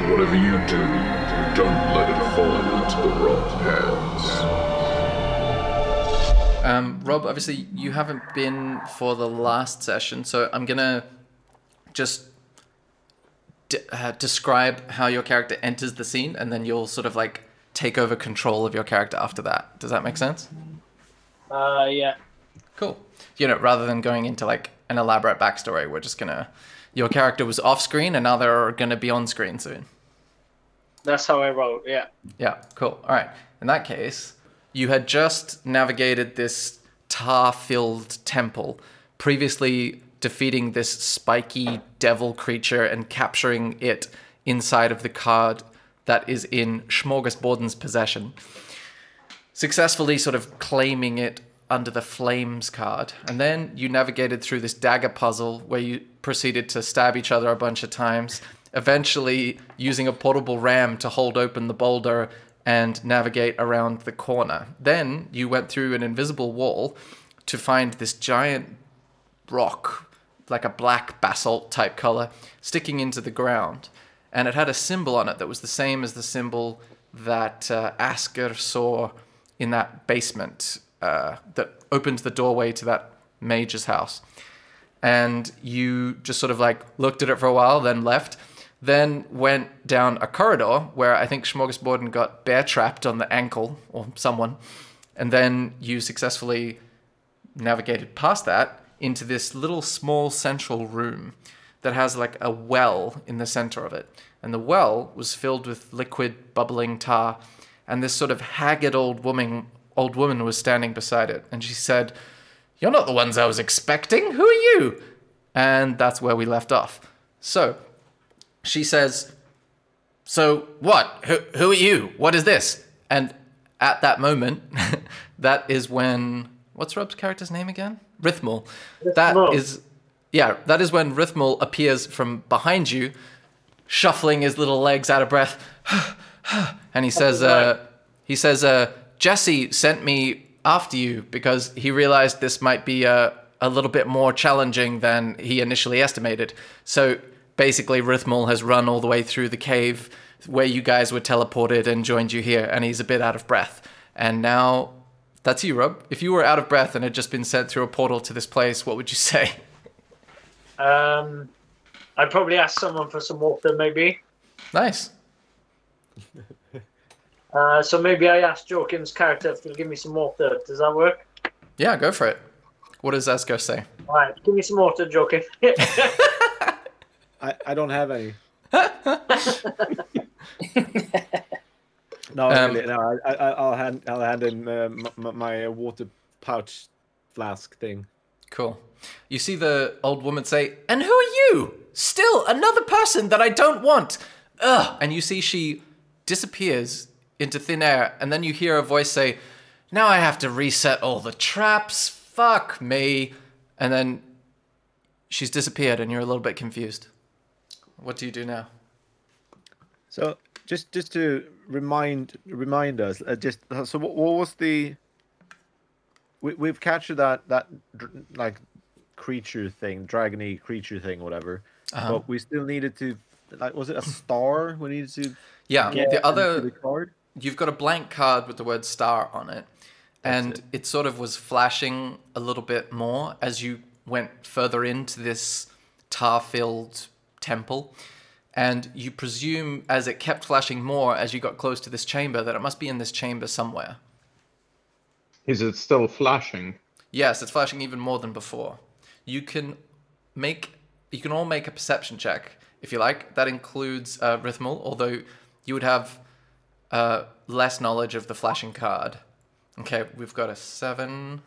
And whatever you do, don't let it fall into the wrong hands. Um, Rob, obviously you haven't been for the last session, so I'm gonna just d- uh, describe how your character enters the scene, and then you'll sort of like take over control of your character after that. Does that make sense? Uh, yeah. Cool. You know, rather than going into like an elaborate backstory, we're just gonna. Your character was off screen, and now they're gonna be on screen soon. That's how I wrote. Yeah. Yeah, cool. All right. In that case, you had just navigated this tar filled temple, previously defeating this spiky devil creature and capturing it inside of the card that is in Smorgasborden's possession. Successfully sort of claiming it under the flames card. And then you navigated through this dagger puzzle where you proceeded to stab each other a bunch of times, eventually using a portable ram to hold open the boulder and navigate around the corner. Then you went through an invisible wall to find this giant rock, like a black basalt type color, sticking into the ground. And it had a symbol on it that was the same as the symbol that uh, Asker saw in that basement uh, that opened the doorway to that mage's house. And you just sort of like looked at it for a while, then left, then went down a corridor where I think Smorgasborden got bear trapped on the ankle or someone. And then you successfully navigated past that into this little small central room that has like a well in the center of it. And the well was filled with liquid bubbling tar. And this sort of haggard old woman old woman was standing beside it. And she said, You're not the ones I was expecting. Who are you? And that's where we left off. So she says, So what? Who, who are you? What is this? And at that moment, that is when. What's Rob's character's name again? Rithmul. That is. Yeah, that is when Rithmul appears from behind you, shuffling his little legs out of breath. and he says, uh, he says, uh, Jesse sent me after you because he realized this might be uh, a little bit more challenging than he initially estimated. So basically, Rithmul has run all the way through the cave where you guys were teleported and joined you here, and he's a bit out of breath. And now, that's you, Rob. If you were out of breath and had just been sent through a portal to this place, what would you say? Um, I'd probably ask someone for some water, maybe. Nice. Uh, so maybe I ask Jokin's character if he'll give me some water. Does that work? Yeah, go for it. What does Asko say? All right, give me some water, Jokin. I, I don't have any. no, Um, really, no. I, I I'll hand I'll hand in uh, my, my water pouch flask thing. Cool. You see the old woman say, And who are you? Still another person that I don't want. Ugh. And you see she disappears into thin air, and then you hear a voice say, Now I have to reset all the traps. Fuck me. And then she's disappeared, and you're a little bit confused. What do you do now? So just just to remind remind us, uh, just so what, what was the? We we've captured that that like creature thing, dragony creature thing, whatever. Uh-huh. But we still needed to like was it a star? We needed to Yeah, get the other the card. You've got a blank card with the word star on it and it. sort of was flashing a little bit more as you went further into this tar filled temple and you presume as it kept flashing more as you got close to this chamber that it must be in this chamber somewhere Is it still flashing? yes it's flashing even more than before you can make you can all make a perception check if you like that includes uh, Rithmal, although you would have uh, less knowledge of the flashing card. Okay, we've got a seven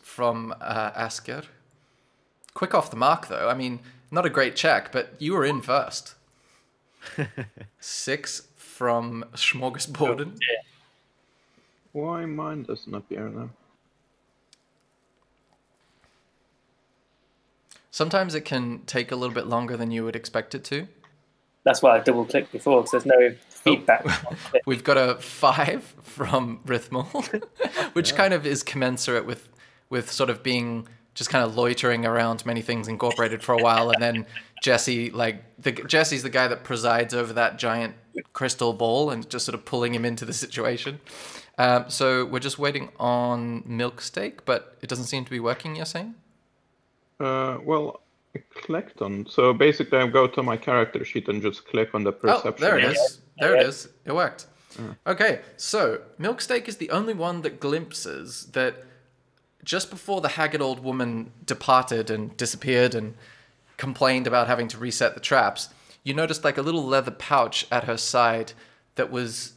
from uh, Asker. Quick off the mark, though. I mean, not a great check, but you were in first. Six from Smorgasborden. Why mine doesn't appear now? Sometimes it can take a little bit longer than you would expect it to. That's why I double clicked before because there's no feedback. We've got a five from Rithmal, which kind of is commensurate with with sort of being just kind of loitering around many things incorporated for a while, and then Jesse, like the Jesse's the guy that presides over that giant crystal ball and just sort of pulling him into the situation. Um, so we're just waiting on Milksteak, but it doesn't seem to be working. You're saying? Uh, well, I clicked on. So basically, I go to my character sheet and just click on the perception. Oh, there it is. There it is. It worked. Okay, so Milksteak is the only one that glimpses that just before the haggard old woman departed and disappeared and complained about having to reset the traps, you noticed like a little leather pouch at her side that was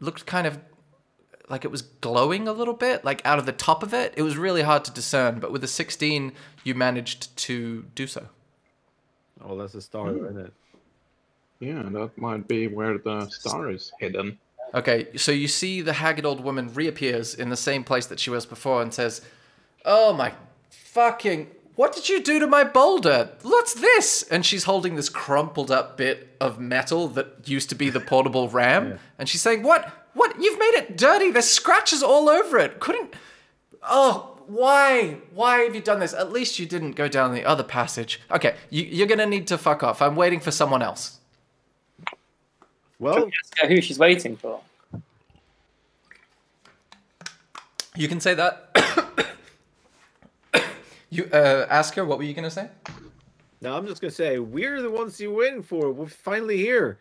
looked kind of like it was glowing a little bit, like out of the top of it. It was really hard to discern, but with a 16, you managed to do so. Oh, that's a star, isn't it? Yeah, that might be where the star is hidden. Okay, so you see the haggard old woman reappears in the same place that she was before and says, Oh my fucking. What did you do to my boulder? What's this? And she's holding this crumpled up bit of metal that used to be the portable ram. And she's saying, What? What? You've made it dirty. There's scratches all over it. Couldn't. Oh, why? Why have you done this? At least you didn't go down the other passage. Okay, you, you're gonna need to fuck off. I'm waiting for someone else. Well, Ask her who she's waiting for. You can say that. You uh, ask her. What were you gonna say? now I'm just gonna say we're the ones you're waiting for. We're finally here.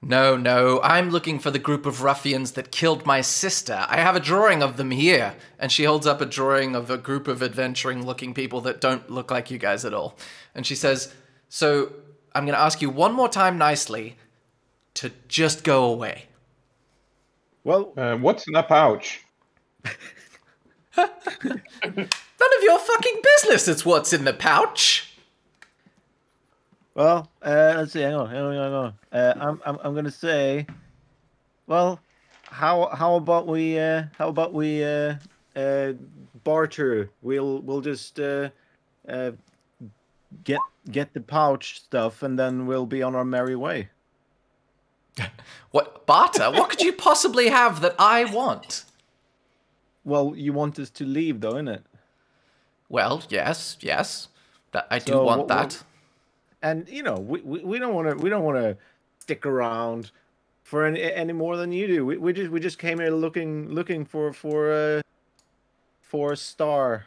No, no. I'm looking for the group of ruffians that killed my sister. I have a drawing of them here, and she holds up a drawing of a group of adventuring-looking people that don't look like you guys at all. And she says, "So I'm gonna ask you one more time, nicely, to just go away." Well, Uh, what's in a pouch? None of your fucking business. It's what's in the pouch. well. Uh, let's see. Hang on. Hang on. Hang on. Uh, I'm, I'm, I'm gonna say. Well, how, how about we, uh, how about we, uh, uh, barter? We'll, we'll just, uh, uh, get, get the pouch stuff, and then we'll be on our merry way. What barter? what could you possibly have that I want? Well, you want us to leave, though, innit? Well, yes, yes. That I do So want what- that. what- and you know we, we, we don't want to we don't want to stick around for any any more than you do we, we just we just came here looking looking for for uh for a star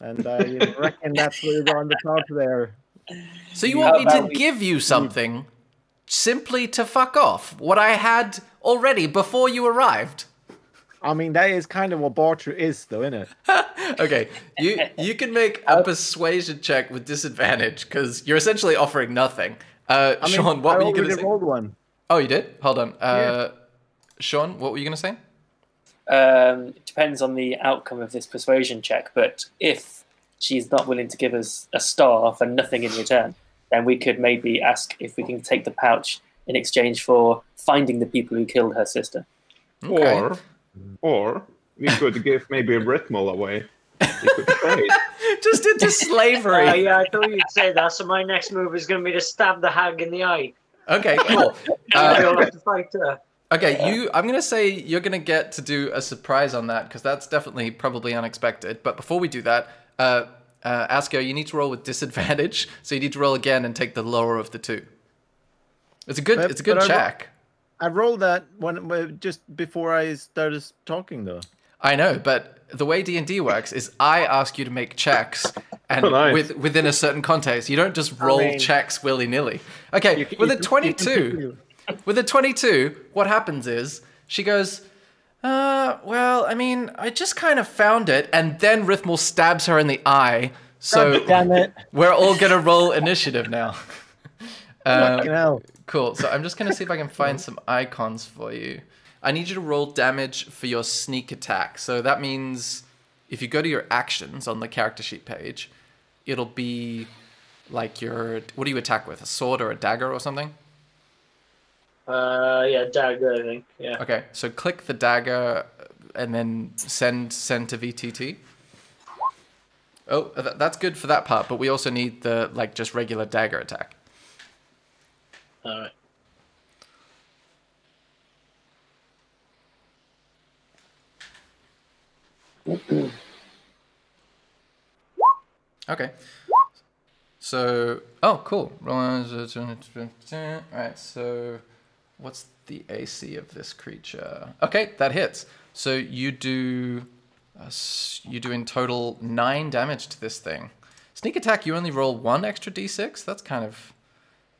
and i reckon that's where we're on the top there So you want me to we- give you something simply to fuck off? What I had already before you arrived? I mean that is kind of what barter is though isn't it Okay, you you can make a persuasion check with disadvantage because you're essentially offering nothing. Uh, I mean, Sean, what I were you going to say? rolled one Oh, you did? Hold on. Uh, Sean, what were you going to say? Um, it depends on the outcome of this persuasion check, but if she's not willing to give us a star for nothing in return, then we could maybe ask if we can take the pouch in exchange for finding the people who killed her sister. Okay. Or, or we could give maybe a Rhythmal away. Could. Just into Oh, slavery. yeah, I thought you'd say that. So my next move is going to be to stab the hag in the eye. Okay, cool. I Uh, don't have to fight her. Okay, you. I'm gonna say you're gonna get to do a surprise on that because that's definitely probably unexpected. But before we do that, uh, uh, Asko, you need to roll with disadvantage. So you need to roll again and take the lower of the two. It's a good. But- it's a good but I check. I rolled that when when- just before i started talking though I know, but the way D and D works is I ask you to make checks, and Oh, nice. with within a certain context, you don't just roll mean- checks willy nilly. Okay, You can- with you a twenty-two. With a 22, what happens is she goes, uh, well, I mean, I just kind of found it, and then Rithmal stabs her in the eye. So damn it we're all gonna roll initiative now. Uh, hell. Cool. So I'm just gonna see if I can find some icons for you. I need you to roll damage for your sneak attack. So that means if you go to your actions on the character sheet page, it'll be like your what do you attack with? A sword or a dagger or something? Uh, yeah, dagger, I think. Yeah. Okay, so click the dagger and then send send to VTT. Oh, that's good for that part, but we also need the like just regular dagger attack. All right. Okay. So, oh, cool. All right. So, what's the AC of this creature? Okay, that hits. So you do, uh, you do in total nine damage to this thing. Sneak attack, you only roll one extra d6. That's kind of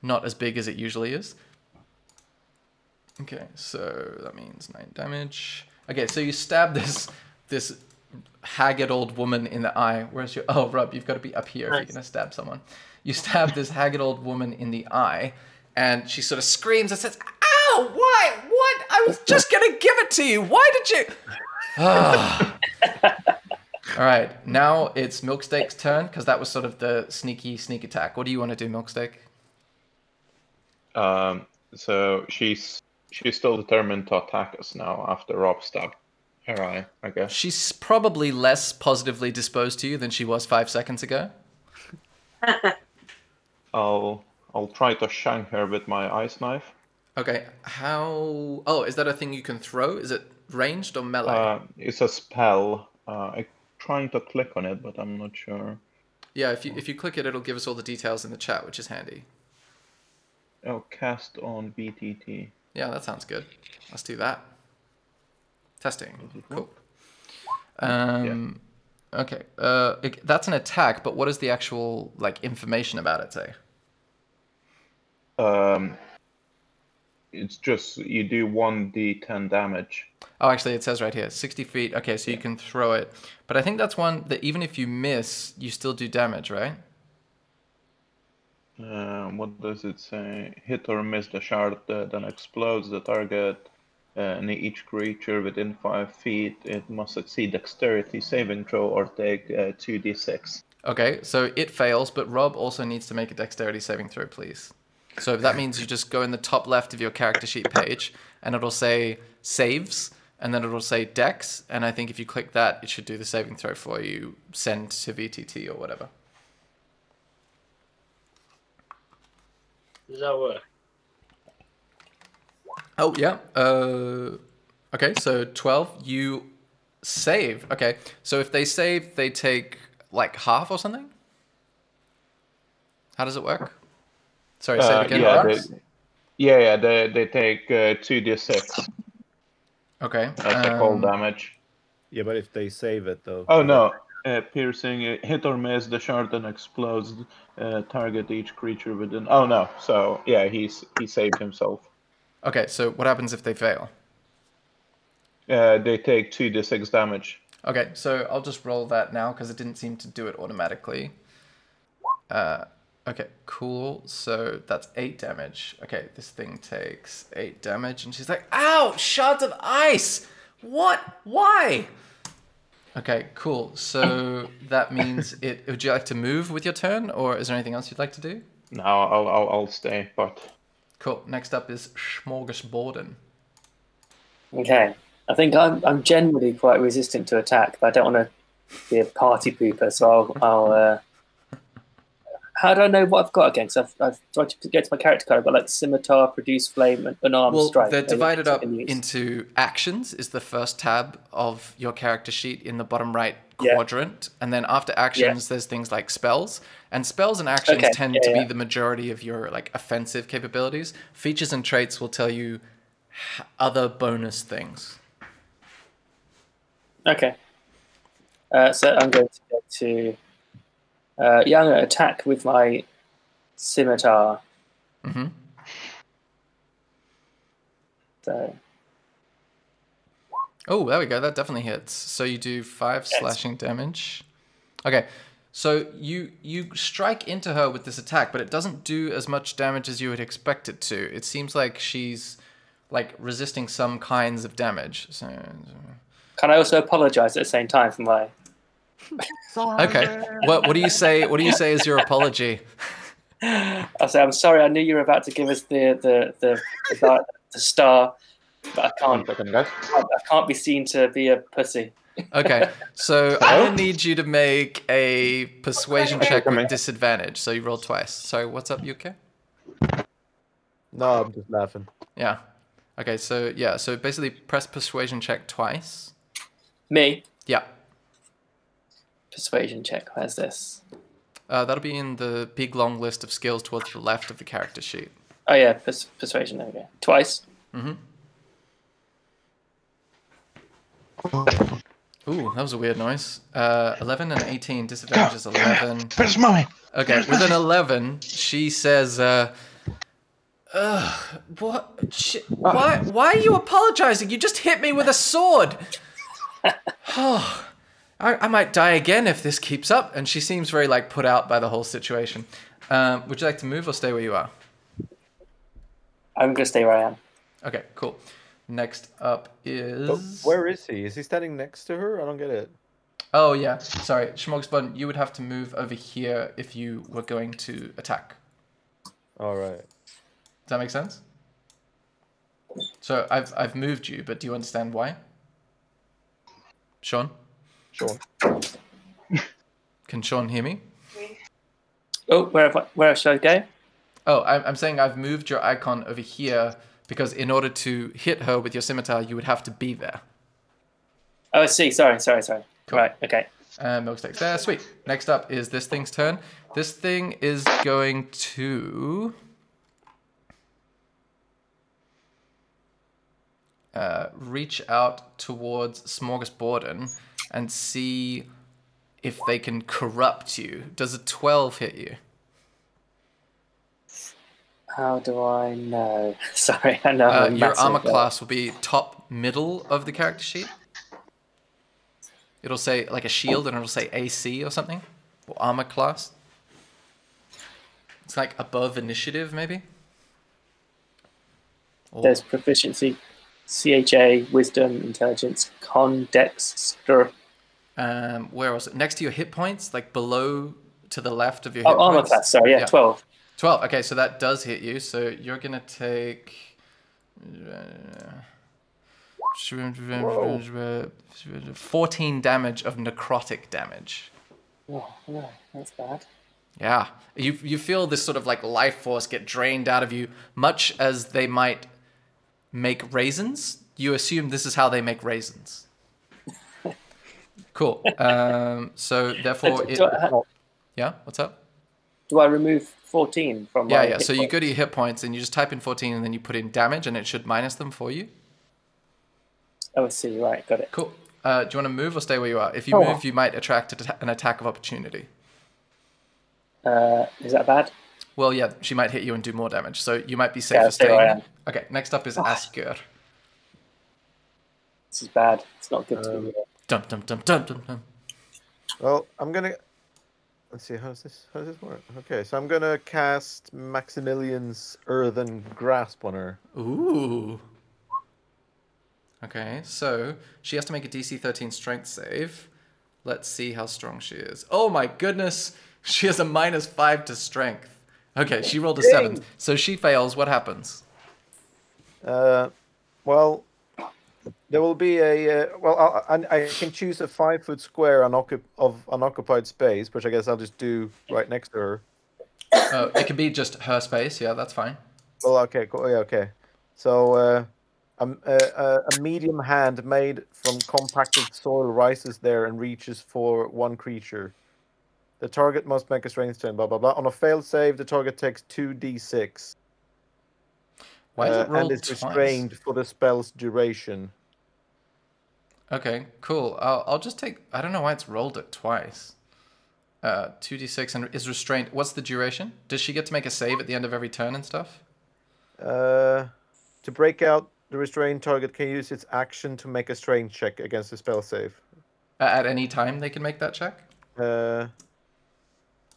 not as big as it usually is. Okay, so that means nine damage. Okay, so you stab this this haggard old woman in the eye. Where's your? Oh, Rob, you've got to be up here if you're gonna stab someone. You stab this haggard old woman in the eye, and she sort of screams and says, "Ow! Why? What? I was just gonna give it to you. Why did you?" Ah. All right, now it's Milksteak's turn because that was sort of the sneaky sneak attack. What do you want to do, Milksteak? Um, so she's she's still determined to attack us now after Rob stabbed her eye, I guess. She's probably less positively disposed to you than she was five seconds ago. I'll I'll try to shank her with my ice knife. Okay, how? Oh, is that a thing you can throw? Is it ranged or melee? Uh, it's a spell. Uh, I'm trying to click on it, but I'm not sure. yeah, if you if you click it, it'll give us all the details in the chat, which is handy. Oh, cast on VTT. Yeah, that sounds good. Let's do that. Testing. Cool. Um, Okay. Uh, it- that's an attack, but what does the actual like information about it say? Um, it's just you do one d10 damage. Oh, actually, it says right here, 60 feet. Okay, so you can throw it, but I think that's one that even if you miss, you still do damage, right? Um, what does it say? Hit or miss the shard, uh, then explodes the target. Uh, and each creature within five feet, it must succeed dexterity saving throw or take uh, 2d6. Okay, so it fails, but Rob also needs to make a dexterity saving throw, please. So that means you just go in the top left of your character sheet page, and it'll say saves, and then it'll say dex, and I think if you click that, it should do the saving throw for you, send to VTT or whatever. Does that work? Oh yeah. Uh, okay, so twelve. You save. Okay, so if they save, they take like half or something. How does it work? Sorry, say Uh, it again. yeah, they, yeah, yeah, they, they take uh, 2d6 Okay. as the cold um, damage. Yeah, but if they save it though. Oh no, uh, piercing, uh, hit or miss, the shard then explodes. Uh, target each creature within. Oh no, so yeah, he's he saved himself. Okay, so what happens if they fail? Uh, they take 2d6 damage. Okay, so I'll just roll that now because it didn't seem to do it automatically. Uh, okay, cool. So that's eight damage. Okay, this thing takes eight damage, and she's like, "Ow! Shards of ice! What? Why?" Okay, cool. So that means it. Would you like to move with your turn, or is there anything else you'd like to do? No, I'll I'll, I'll stay, but Cool. Next up is Smorgasborden. Okay. I think I'm I'm generally quite resistant to attack, but I don't want to be a party pooper, so I'll I'll. Uh... How do I know what I've got against? I've, I've tried to get to my character card. I've got like scimitar, produce flame, and unarmed Well, strike. they're divided up what I can use. into actions. Is the first tab of your character sheet in the bottom right Yeah. quadrant, and then after actions, there's things like spells, and spells and actions Okay, tend yeah, to yeah. be the majority of your like offensive capabilities. Features and traits will tell you other bonus things. Okay. Uh, so I'm going to go to. Uh, yeah, I'm going to attack with my scimitar. hmm So Oh, there we go. That definitely hits. So you do five Yes. slashing damage. Okay. So you you strike into her with this attack, but it doesn't do as much damage as you would expect it to. It seems like she's like resisting some kinds of damage. So can I also apologise at the same time for my? Okay. What what do you say? What do you say is your apology? I say I'm sorry. I knew you were about to give us the the the, the, di- the star, but I can't. second, guys. I can't be seen to be a pussy. Okay. So I'm gonna need you to make a persuasion check with disadvantage. So you roll twice. So what's up, UK? No, I'm just laughing. Yeah. Okay. So yeah. So basically, press persuasion check twice. Me Yeah. Persuasion check. Where's this? Uh, that'll be in the big long list of skills towards the left of the character sheet. Oh yeah, pers- persuasion. There we go. Twice. Mm-hmm. Ooh, that was a weird noise. Uh, 11 and 18, disadvantage is 11. Where's mommy? Okay, with an 11, she says, uh, Ugh, what? Sh- why, why are you apologizing? You just hit me with a sword. oh, I, I might die again if this keeps up. And she seems very, like, put out by the whole situation. Um, would you like to move or stay where you are? I'm gonna stay where I am. Okay, cool. Next up is. But where is he? Is he standing next to her? I don't get it. Oh, yeah. Sorry, Schmogsbun, you would have to move over here if you were going to attack. All right. Does that make sense? So I've I've moved you, but do you understand why? Sean, Sure. can Sean hear me? Oh, where where should I go? Oh, I'm I'm saying I've moved your icon over here because in order to hit her with your scimitar, you would have to be there. Oh, I see. Sorry, sorry, sorry. Cool. Right. Okay. And Milksteak's there. Sweet. Next up is this thing's turn. This thing is going to uh, reach out towards Smorgasborden and see if they can corrupt you. Does a 12 hit you? How do I know? Sorry, I know. Uh, your armor but- class will be top middle of the character sheet. It'll say like a shield and it'll say AC or something. Or armor class. It's like above initiative, maybe. Or- There's proficiency, CHA, wisdom, intelligence, con, dex, str. Um, where was it? Next to your hit points, like below to the left of your hit points. Oh, armor points. class. Sorry, yeah, Yeah. twelve. 12. Okay, so that does hit you. So you're going to take. uh, 14 damage of necrotic damage. Oh, no, that's bad. Yeah. You, you feel this sort of like life force get drained out of you, much as they might make raisins. You assume this is how they make raisins. Cool. Um, so therefore, it, yeah. What's up? do I remove fourteen from Yeah, my yeah. hit So you go to your hit points and you just type in 14 and then you put in damage and it should minus them for you. Oh, I see. Right, got it. Cool. Uh, do you want to move or stay where you are? If you Oh. move, you might attract an attack of opportunity. Uh, is that bad? Well, yeah, she might hit you and do more damage, so you might be safer Yeah, stay staying. where I am. Okay, next up is Asker. This is bad. It's not good to Um, be here. Dum dum dum dum dum dum. Well, I'm gonna. Let's see. How's this? How's this work? Okay, so I'm gonna cast Maximilian's Earthen Grasp on her. Ooh. Okay, so she has to make a DC 13 strength save. Let's see how strong she is. Oh my goodness, she has a minus five to strength. Okay, she rolled a seven, so she fails. What happens? Uh, well, there will be a. Uh, well, I, I, I can choose a five foot square unoccup- of unoccupied space, which I guess I'll just do right next to her. Uh, it could be just her space. Yeah, that's fine. Well, okay, cool. Yeah, okay. So, uh, um, uh, uh, a medium hand made from compacted soil rises there and reaches for one creature. The target must make a strength check. Blah blah blah. On a failed save, the target takes two d6 Why is uh, it rolled and is twice? restrained for the spell's duration. Okay, cool. I'll, I'll just take. I don't know why it's rolled it twice. Uh, 2d6 and is restrained. What's the duration? Does she get to make a save at the end of every turn and stuff? Uh, to break out, the restrained target can use its action to make a strength check against the spell save. Uh, at any time they can make that check? Uh,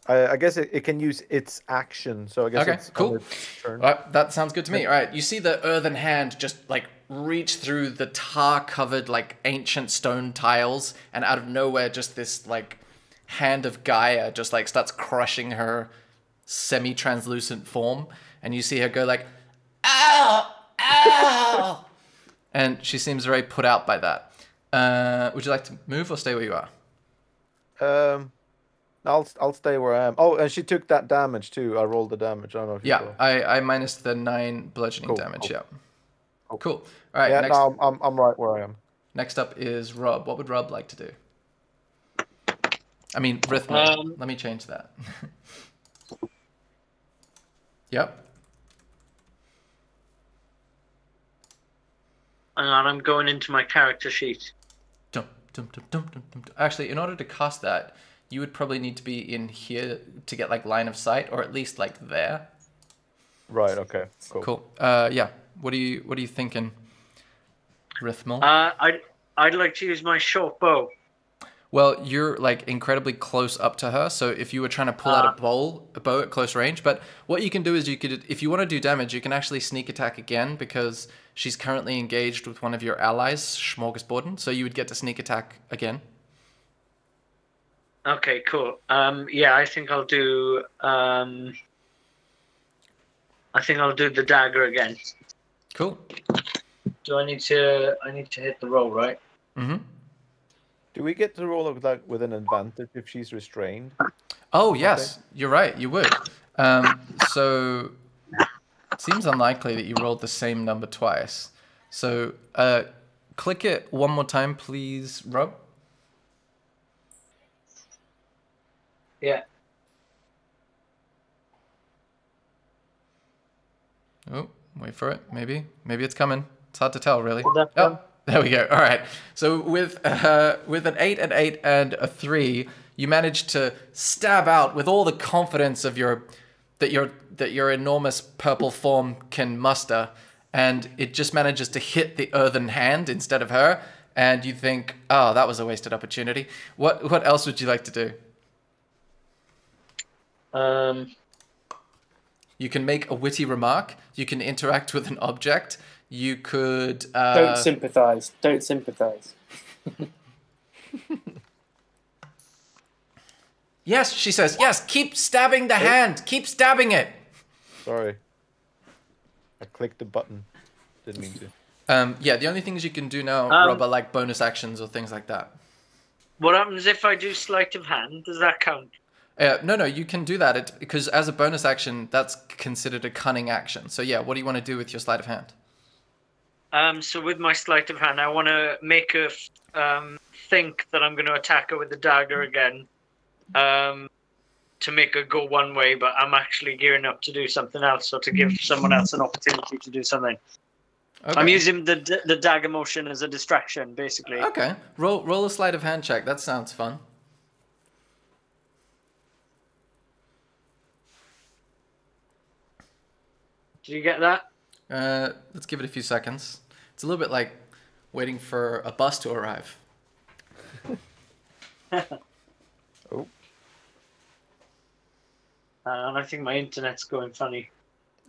I, I guess it, it can use its action, so I guess Okay, it's cool. its turn. All right, that sounds good to me. All right, you see the earthen hand just like reach through the tar covered like ancient stone tiles, and out of nowhere, just this like hand of Gaia just like starts crushing her semi translucent form, and you see her go like, ow, ow. and she seems very put out by that. Uh, would you like to move or stay where you are? Um, I'll I'll stay where I am. Oh, and she took that damage too. I rolled the damage. I don't know if you Yeah. I, I minus the nine bludgeoning Cool, damage. cool. Yeah. Cool. All right. yeah. next, No, I'm, I'm I'm right where I am. next up is Rob. What would Rob like to do? I mean, Rithmal. Um, Let me change that. yep. Hang on, I'm going into my character sheet. Dum, dum, dum, dum, dum, dum, dum. Actually, in order to cast that, you would probably need to be in here to get like line of sight, or at least like there. Right. Okay. Cool. Cool. Uh, yeah. What are you What are you thinking, Rithmal? Uh, I'd I'd like to use my short bow. Well, you're like incredibly close up to her, so if you were trying to pull out Ah. a bow, a bow at close range, but what you can do is you could, if you want to do damage, you can actually sneak attack again because she's currently engaged with one of your allies, Smorgasborden. So you would get to sneak attack again. Okay, cool. Um, yeah, I think I'll do. Um, I think I'll do the dagger again. Cool. Do I need to? I need to hit the roll, right? Mm-hmm. Do we get to roll with like with an advantage if she's restrained? Oh yes, you're right. You would. Um, so it seems unlikely that you rolled the same number twice. So uh, click it one more time, please, Rob. Yeah. Oh, wait for it. Maybe, maybe it's coming. It's hard to tell, really. Oh, there we go. All right. So with uh, with an eight, an eight, and a three, you managed to stab out with all the confidence of your that your that your enormous purple form can muster, and it just manages to hit the earthen hand instead of her. And you think, oh, that was a wasted opportunity. What what else would you like to do? Um, You can make a witty remark. You can interact with an object. You could. Uh, Don't sympathise. Don't sympathise. Yes, she says. Yes, keep stabbing the hand. Keep stabbing it. Sorry. I clicked the button. Didn't mean to. Um, yeah, the only things you can do now, Um, Rob, are like bonus actions or things like that. what happens if I do sleight of hand? Does that count? Uh, no, no, you can do that it, because as a bonus action, that's considered a cunning action. So yeah, what do you want to do with your sleight of hand? Um, so with my sleight of hand, I want to make her um, think that I'm going to attack her with the dagger again, um, to make her go one way, but I'm actually gearing up to do something else, or to give someone else an opportunity to do something. Okay. I'm using the the dagger motion as a distraction, basically. Okay, roll roll a sleight of hand check. That sounds fun. Did you get that? Uh, let's give it a few seconds. It's a little bit like waiting for a bus to arrive. Oh, Uh, and I think my internet's going funny.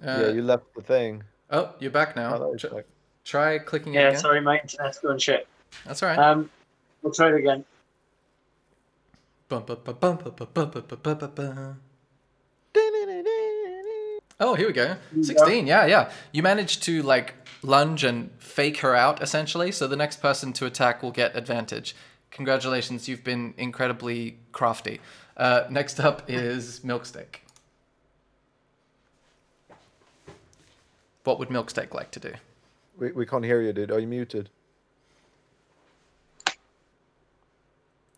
Uh, yeah, you left the thing. Oh, you're back now. Oh, Tr- like- try clicking it Yeah, again. sorry, my internet's going shit. That's all right. Um, we'll try it again. Bum, bum, bum, bum, bum, bum, bum, bum, bum, bum, bum. Oh, here we go. 16. Yeah, yeah. You managed to like lunge and fake her out essentially, so the next person to attack will get advantage. Congratulations, you've been incredibly crafty. Uh, next up is Milksteak. What would Milksteak like to do? We, we can't hear you, dude. Are you muted?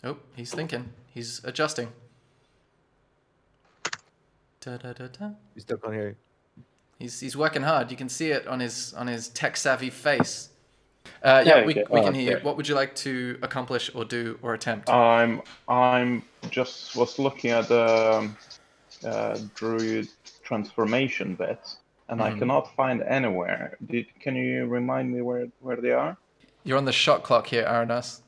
Oh, he's thinking. He's adjusting. Da, da, da, da. We still can't hear you. He's he's working hard. You can see it on his on his tech savvy face. Uh, There yeah, we we, go. we Oh, can hear you. What would you like to accomplish or do or attempt? I'm I'm just was looking at the um, uh, druid transformation bits, and I Mhm. cannot find anywhere. Did, can you remind me where where they are? You're on the shot clock here, Aranas.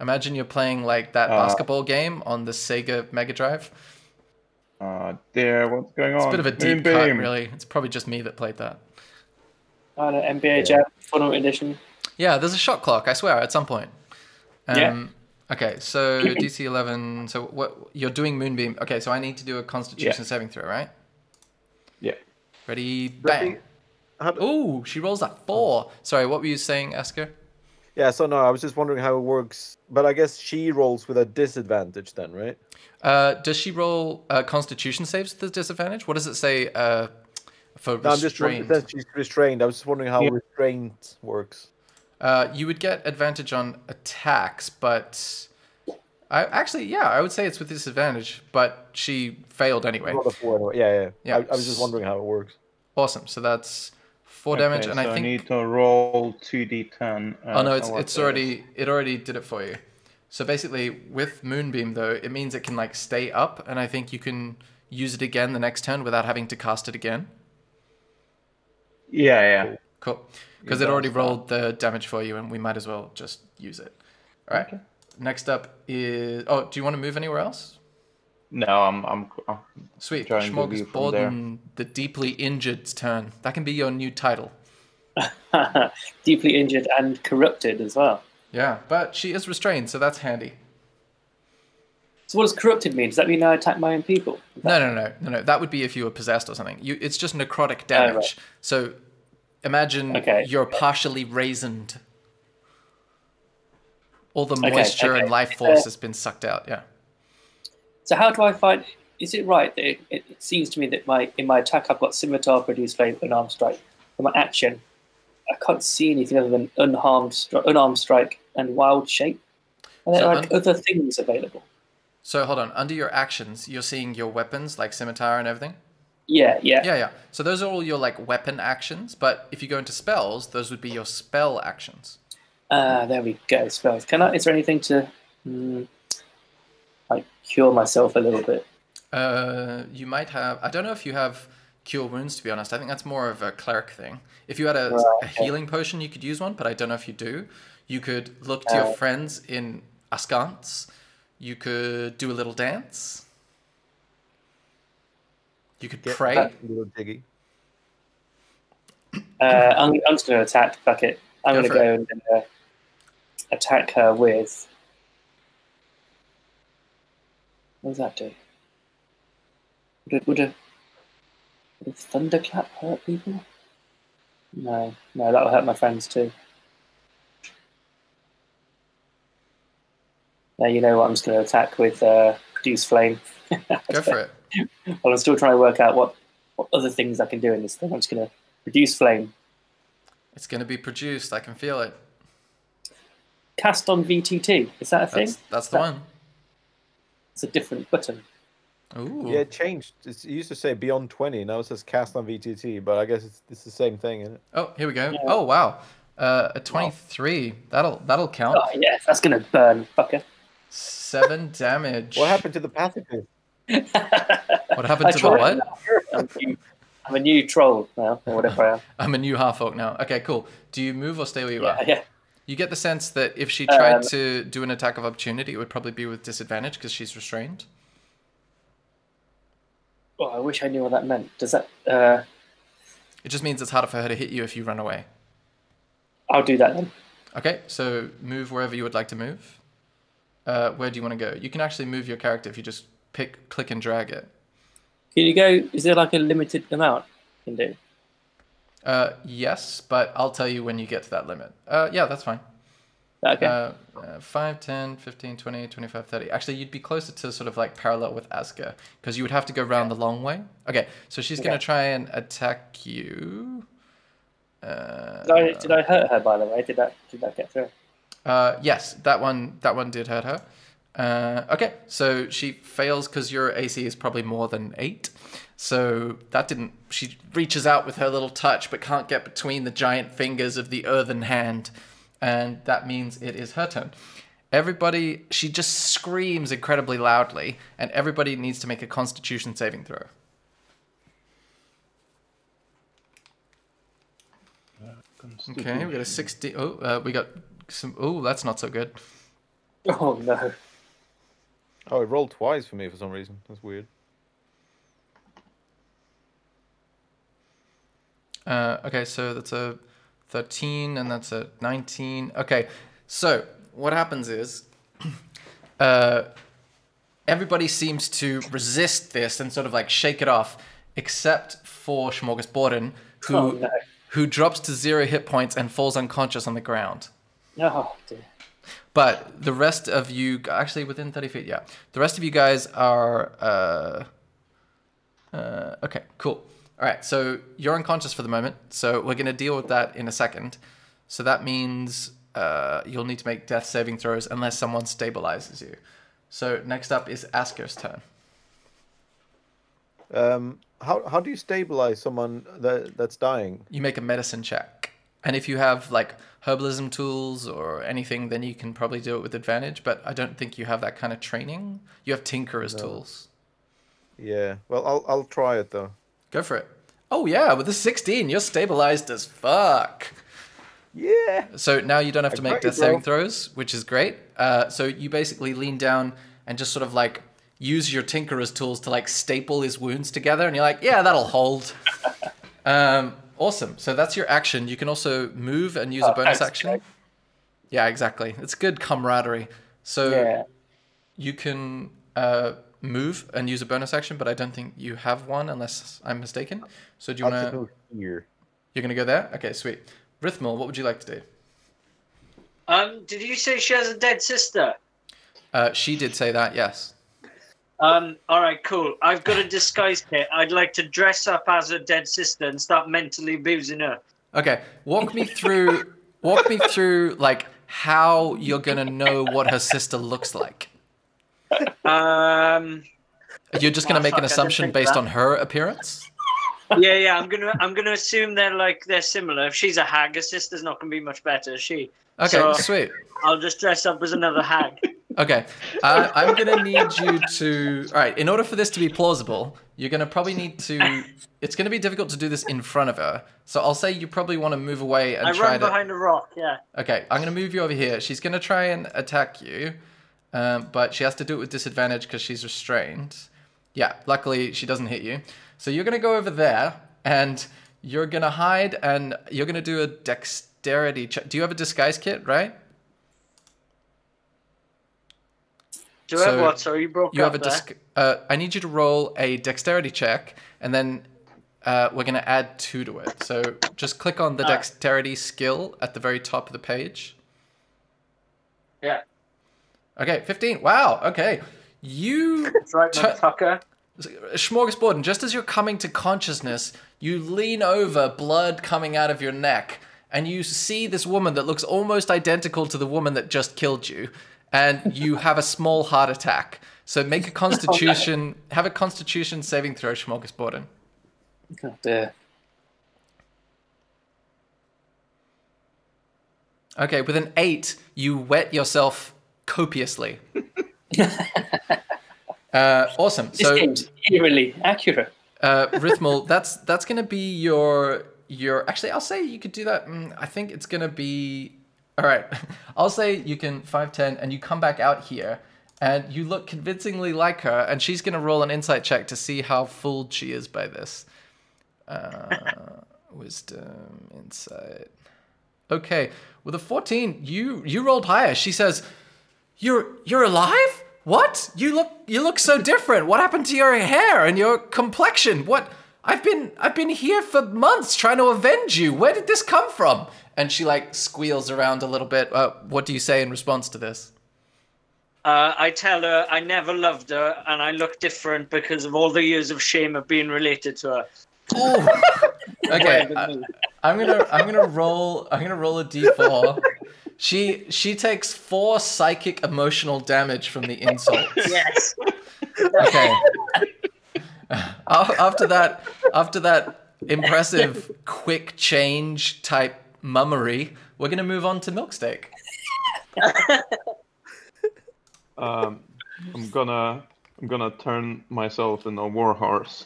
Imagine you're playing like that Uh, basketball game on the Sega Mega Drive. Uh, there, what's going on? It's a bit of a deep Moonbeam. cut, really. It's probably just me that played that. Oh, no, NBA Jam Funnel Edition. Yeah, there's a shot clock. I swear, at some point. Um, Yeah. Okay, so DC 11. So what you're doing Moonbeam? Okay, so I need to do a Constitution Yeah. saving throw, right? Yeah. Ready? Bang. Oh, she rolls a four. Sorry, what were you saying, Esker? Yeah, so no, I was just wondering how it works. But I guess she rolls with a disadvantage then, right? Uh, does she roll uh, Constitution saves with disadvantage? What does it say uh, for No, I'm just wondering restrained? since she's restrained. I was just wondering how Yeah. restraint works. Uh, you would get advantage on attacks, but I actually, yeah, I would say it's with disadvantage, but she failed anyway. Roll a four anyway. Yeah, yeah. Yeah. I, I was just wondering how it works. Awesome. So that's four damage, Okay, and so I think. You need to roll 2d10. Oh no, uh, it's what it's is- already it already did it for you. So basically, with Moonbeam though, it means it can like stay up, and I think you can use it again the next turn without having to cast it again. Yeah, yeah. Cool, because it already rolled the damage for you, and we might as well just use it. All right. Next up is oh, do you want to move anywhere else? No, I'm, I'm, I'm Sweet, Trying to view from there. Smorgasborden, the deeply injured's turn. That can be your new title. Deeply injured and corrupted as well. Yeah, but she is restrained, so that's handy. So what does corrupted mean? Does that mean I attack my own people? No, no, no, no, no. That would be if you were possessed or something. You, it's just necrotic damage. Oh, right. So, imagine Okay. you're partially raisined. All the Okay, moisture and okay. life Uh, force has been sucked out. Yeah. So how do I find? Is it right that it, it, seems to me that my in my attack I've got scimitar, produce flame, arm strike. For my action, I can't see anything other than unharmed, stri- unarmed strike and wild shape. Are there So like un- other things available? So hold on. Under your actions, you're seeing your weapons like scimitar and everything. Yeah, yeah. Yeah, yeah. So those are all your like weapon actions. But if you go into spells, those would be your spell actions. Ah, there we go. Spells. Can I? Is there anything to mm, like cure myself a little bit? Uh, you might have. I don't know if you have cure wounds. To be honest, I think that's more of a cleric thing. If you had a, Right, a healing potion, you could use one, but I don't know if you do. You could look to your Uh, friends in askance. You could do a little dance. You could Get pray. that little diggy. Uh, I'm, I'm just going to attack. Fuck it. I'm Go going to for go and uh, attack her with. What does that do? Would a, would a, would thunderclap hurt people? No, no, that'll hurt my friends too. Now you know what I'm just going to attack with uh, produce flame. Go for it. Well, I'm still trying to work out what, what other things I can do in this thing. I'm just going to produce flame. It's going to be produced. I can feel it. Cast on VTT. Is that a thing? That's, that's the one. It's a different button. Ooh. Yeah, it changed. It's, it used to say Beyond20, now it says cast on VTT, but I guess it's, it's the same thing, isn't it? Oh, here we go. Oh, wow. Uh, a 23. That'll that'll count. Oh yes, that's gonna burn, fucker. Seven damage. What happened to the pacifist? What happened I to the what? I'm a, new, I'm a new troll now, or whatever I am. I'm a new half orc now. Okay, cool. Do you move or stay where you Yeah, are? yeah. You get the sense that if she tried Um, to do an attack of opportunity, it would probably be with disadvantage because she's restrained. Oh, I wish I knew what that meant. Does that? Uh, It just means it's harder for her to hit you if you run away. I'll do that then. Okay, so move wherever you would like to move. Uh, where do you want to go? You can actually move your character if you just pick, click, and drag it. Can you go? Is there like a limited amount you can do? Uh, yes, but I'll tell you when you get to that limit. Uh, yeah, that's fine. Okay. Uh, uh, 5, 10, 15, 20, 25, 30. Actually, you'd be closer to sort of like parallel with Aska because you would have to go round the long way. Okay, so she's going Okay. to try and attack you. Uh, did I did I hurt her by the way? Did that did that get through? uh, yes, that one that one did hurt her. Uh, okay, so she fails because your AC is probably more than eight. So that didn't. She reaches out with her little touch, but can't get between the giant fingers of the earthen hand, and that means it is her turn. Everybody, she just screams incredibly loudly, and everybody needs to make a Constitution saving throw. Okay, we got a sixty. Oh, uh, we got some. Oh, that's not so good. Oh no. Oh, it rolled twice for me for some reason. That's weird. Uh, okay, so that's a 13 and that's a 19. Okay, so what happens is uh, everybody seems to resist this and sort of like shake it off, except for Smorgasborden, who, Oh no. who drops to zero hit points and falls unconscious on the ground. Oh dear. But the rest of you, actually within 30 feet, yeah. The rest of you guys are. Uh, uh, okay, cool. All right, so you're unconscious for the moment. So we're going to deal with that in a second. So that means uh, you'll need to make death saving throws unless someone stabilizes you. So next up is Asker's turn. Um, how how do you stabilize someone that that's dying? You make a medicine check. And if you have like herbalism tools or anything, then you can probably do it with advantage. But I don't think you have that kind of training. You have tinkerer's tools. Yeah. Well, I'll I'll try it though. Go for it. Oh yeah, with the 16, you're stabilized as fuck. Yeah. So now you don't have to make death saving throws, which is great. Uh, so you basically lean down and just sort of like use your tinkerer's tools to like staple his wounds together, and you're like, yeah, that'll hold. um, awesome. So that's your action. You can also move and use a Oh, bonus action. Greg. Yeah, exactly. It's good camaraderie. So Yeah. you can uh, move and use a bonus action, but I don't think you have one unless I'm mistaken. So do you want to? move here. You're gonna go there? Okay, sweet. Rithmal, what would you like to do? Um, did you say she has a dead sister? Uh, she did say that. Yes. Um, all right, cool. I've got a disguise kit. I'd like to dress up as a dead sister and start mentally abusing her. Okay, walk me through. walk me through like how you're gonna know what her sister looks like. Um, You're just gonna Oh, make an assumption based on her appearance. yeah, yeah. I'm gonna, I'm gonna assume they're like they're similar. If she's a hag, her sister's not gonna be much better. Is she? Okay, So- sweet. I'll just dress up as another hag. Okay, uh, I'm gonna need you to. All right, in order for this to be plausible, you're gonna probably need to. It's gonna be difficult to do this in front of her. So I'll say you probably want to move away and try. I try run to. behind a rock. Yeah. Okay, I'm gonna move you over here. She's gonna try and attack you, um, but she has to do it with disadvantage because she's restrained. Yeah, luckily she doesn't hit you. So you're gonna go over there and you're gonna hide and you're gonna do a dexterity check. Do you have a disguise kit, right? Do I have what? Sorry, you broke You up have a there. disc. Uh, I need you to roll a dexterity check, and then uh, we're gonna add two to it. So just click on the Ah. dexterity skill at the very top of the page. Yeah. Okay, 15. Wow. Okay. You That's right, Tu- motherfucker. smorgasbord, and just as you're coming to consciousness, you lean over, blood coming out of your neck, and you see this woman that looks almost identical to the woman that just killed you, and you have a small heart attack. So make a constitution, have a constitution saving throw, smorgasborden. Oh dear. Okay, with an eight, you wet yourself copiously. uh, awesome. This So eerily accurate. uh, Rithmal, that's that's gonna be your your. Actually, I'll say you could do that. Mm, I think it's gonna be. All right, I'll say you can five ten, and you come back out here, and you look convincingly like her, and she's gonna roll an insight check to see how fooled she is by this. Uh, wisdom, insight. Okay, with a fourteen, you you rolled higher. She says, "You're you're alive." What? You look you look so different. What happened to your hair and your complexion? What? I've been I've been here for months trying to avenge you. Where did this come from? And she like squeals around a little bit. Uh, what do you say in response to this? Uh, I tell her I never loved her and I look different because of all the years of shame of being related to her. Ooh. okay, I. I'm gonna I'm gonna roll I'm gonna roll a d4. She she takes four psychic emotional damage from the insult. yes. Okay. After that, after that impressive quick change type mummery, we're gonna move on to Milksteak. Um, I'm gonna I'm gonna turn myself into a warhorse.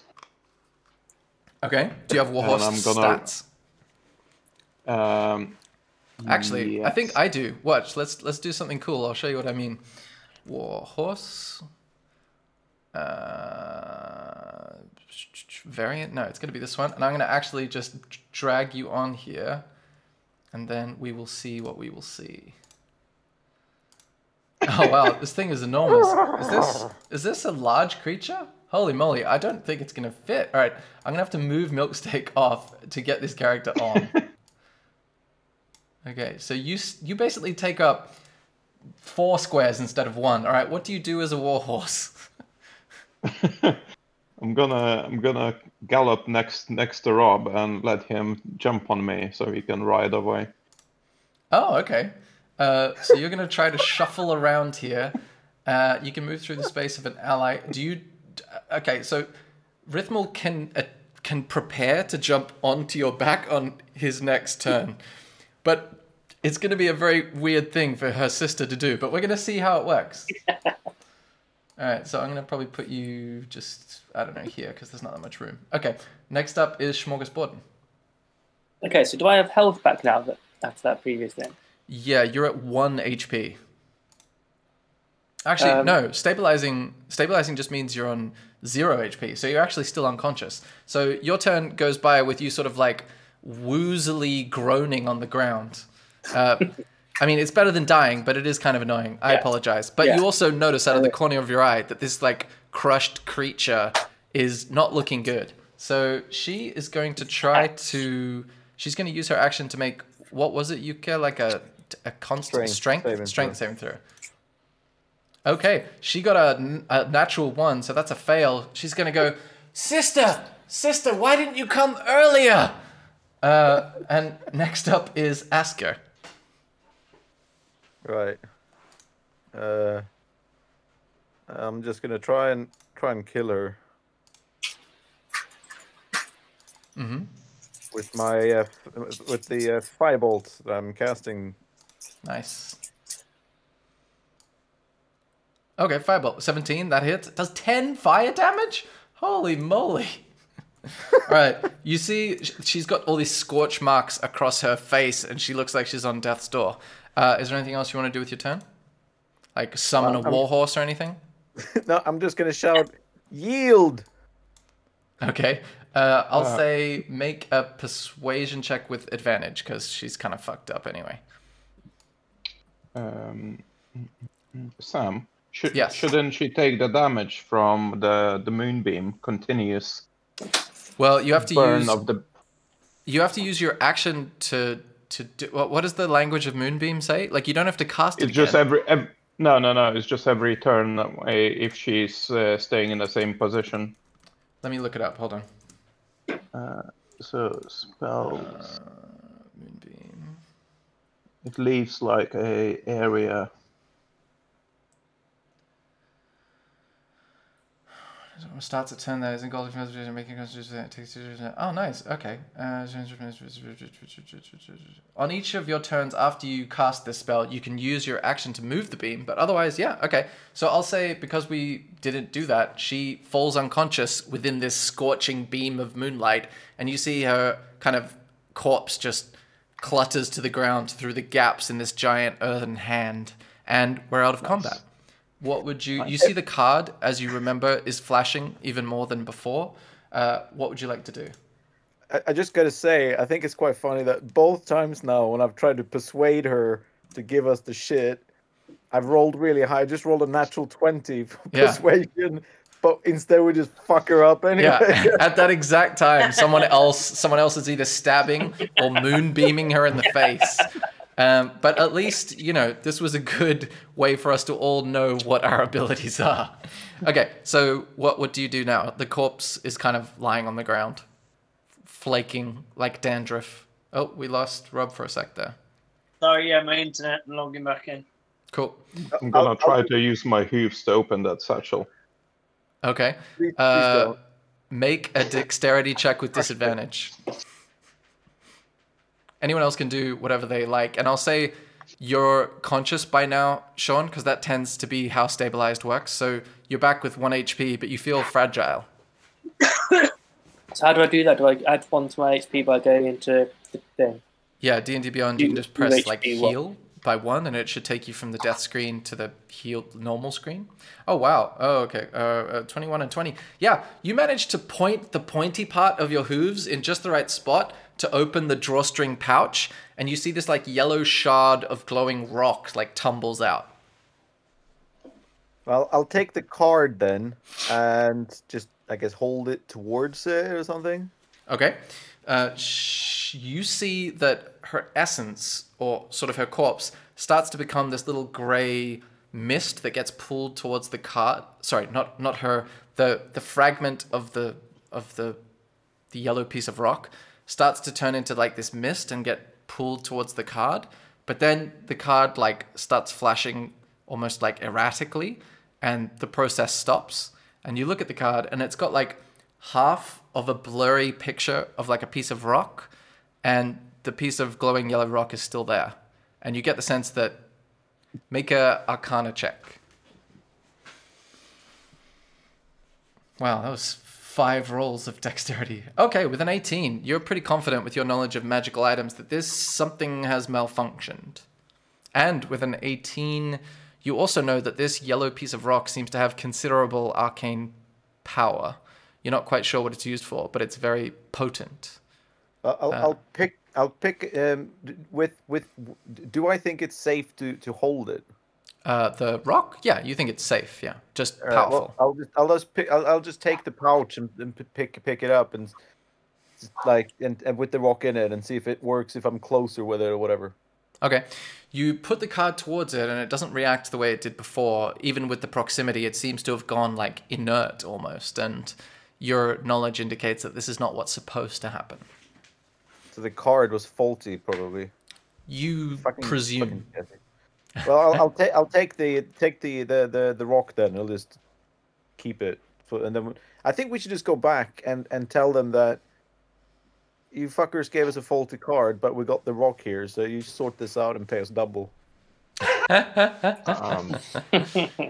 Okay. Do you have warhorse And I'm gonna- stats? Um, Actually, I think. I do. Watch. Let's let's do something cool. I'll show you what I mean. Warhorse. Uh, variant. No, it's gonna be this one, and I'm gonna actually just drag you on here, and then we will see what we will see. Oh wow, this thing is enormous. Is this is this a large creature? Holy moly, I don't think it's gonna fit. Alright, I'm gonna have to move Milksteak off to get this character on. okay, so you you basically take up four squares instead of one. Alright, what do you do as a warhorse? I'm gonna I'm gonna gallop next next to Rob and let him jump on me so he can ride away. Oh, okay. Uh, so you're gonna try to shuffle around here, Uh, you can move through the space of an ally. Do you? Okay, so Rithmal can uh, can prepare to jump onto your back on his next turn, but it's going to be a very weird thing for her sister to do. But we're going to see how it works. All right, so I'm going to probably put you just I don't know here because there's not that much room. Okay, next up is Smorgasborden. Okay, so do I have health back now that, after that previous thing? Yeah, you're at one HP. Actually, Um, no. Stabilizing stabilizing just means you're on zero HP, so you're actually still unconscious. So your turn goes by with you sort of like woozily groaning on the ground. Uh, I mean, it's better than dying, but it is kind of annoying. I Yeah. apologize. But Yeah. you also notice out of the corner of your eye that this like crushed creature is not looking good. So she is going to try to. She's going to use her action to make what was it, Yuka? Like a a constant Strength strength saving strength throw. saving throw. Okay, she got a, a natural one, so that's a fail. She's gonna go, sister, sister, why didn't you come earlier? Uh, and next up is Asker. Right. Uh, I'm just gonna try and try and kill her. Mhm. With my uh, with the uh, firebolt that I'm casting. Nice. Okay, firebolt. 17, that hits. Does 10 fire damage? Holy moly. all right, you see, she's got all these scorch marks across her face, and she looks like she's on death's door. Uh, is there anything else you want to do with your turn? Like summon a Uh, I'm- warhorse or anything? no, I'm just gonna shout, "Yield!" Okay. Uh, I'll Uh, say make a persuasion check with advantage because she's kind of fucked up anyway. Um, Sam, should, Yes. shouldn't she take the damage from the the moonbeam continuous Well, you have to burn use of the? you have to use your action to to do. What, what does the language of Moonbeam say? Like you don't have to cast it. It's just again. every, ev no no no. It's just every turn uh, if she's uh, staying in the same position. Let me look it up. Hold on. So spells. Moonbeam. It leaves like a area. Starts at turn that is in gold making takes Oh, nice. Okay. Uh, on each of your turns after you cast this spell, you can use your action to move the beam, but otherwise, yeah, okay. So I'll say because we didn't do that, she falls unconscious within this scorching beam of moonlight, and you see her kind of corpse just clutters to the ground through the gaps in this giant earthen hand, and we're out of combat. What would you? You see the card as you remember is flashing even more than before. Uh, what would you like to do? I, I just gotta say, I think it's quite funny that both times now when I've tried to persuade her to give us the shit, I've rolled really high. I just rolled a natural twenty for Yeah. persuasion, but instead we just fuck her up anyway. Yeah, at that exact time, someone else, someone else is either stabbing or moonbeaming her in the face. Um, but at least you know this was a good way for us to all know what our abilities are. Okay, so what what do you do now? The corpse is kind of lying on the ground, flaking like dandruff. Oh, we lost Rob for a sec there. Sorry, yeah, my internet logging back in. Cool. I'm gonna I'll- try I'll- to use my hooves to open that satchel. Okay. Please- please Uh, make a dexterity check with disadvantage. Anyone else can do whatever they like, and I'll say you're conscious by now, Sean, because that tends to be how stabilized works. So you're back with one HP, but you feel fragile. So how do I do that? Do I add one to my HP by going into the thing? Yeah, D and D Beyond, you can just press like heal. what? By one, and it should take you from the death screen to the healed normal screen. Oh wow! Oh okay. Uh, uh, twenty-one and twenty. Yeah, you managed to point the pointy part of your hooves in just the right spot to open the drawstring pouch, and you see this like yellow shard of glowing rock like tumbles out. Well, I'll take the card then, and just I guess hold it towards it or something. Okay. Uh, sh- you see that her essence, or sort of her corpse, starts to become this little gray mist that gets pulled towards the card. Sorry, not not her. The the fragment of the of the the yellow piece of rock starts to turn into like this mist and get pulled towards the card. But then the card like starts flashing almost like erratically, and the process stops. And you look at the card, and it's got like half of a blurry picture of like a piece of rock, and the piece of glowing yellow rock is still there. And you get the sense that make a Arcana check. Wow, that was five rolls of dexterity. Okay, with an 18, you're pretty confident with your knowledge of magical items that this something has malfunctioned. And with an 18, you also know that this yellow piece of rock seems to have considerable arcane power. You're not quite sure what it's used for, but it's very potent. Uh, I'll, Uh, I'll pick. I'll pick. Um, with with. Do I think it's safe to to hold it? Uh, the rock? Yeah, you think it's safe. Yeah, just right, powerful. well, I'll just I'll just pick. I'll, I'll just take the pouch and, and pick pick it up and like and, and with the rock in it and see if it works if I'm closer with it or whatever. Okay. You put the card towards it and it doesn't react the way it did before. Even with the proximity, it seems to have gone like inert almost. And your knowledge indicates that this is not what's supposed to happen. So the card was faulty, probably. You Fucking- presume. fucking. Well, I'll, I'll take I'll take the take the, the the the rock then. I'll just keep it for, and then I think we should just go back and and tell them that you fuckers gave us a faulty card, but we got the rock here, so you sort this out and pay us double. Um,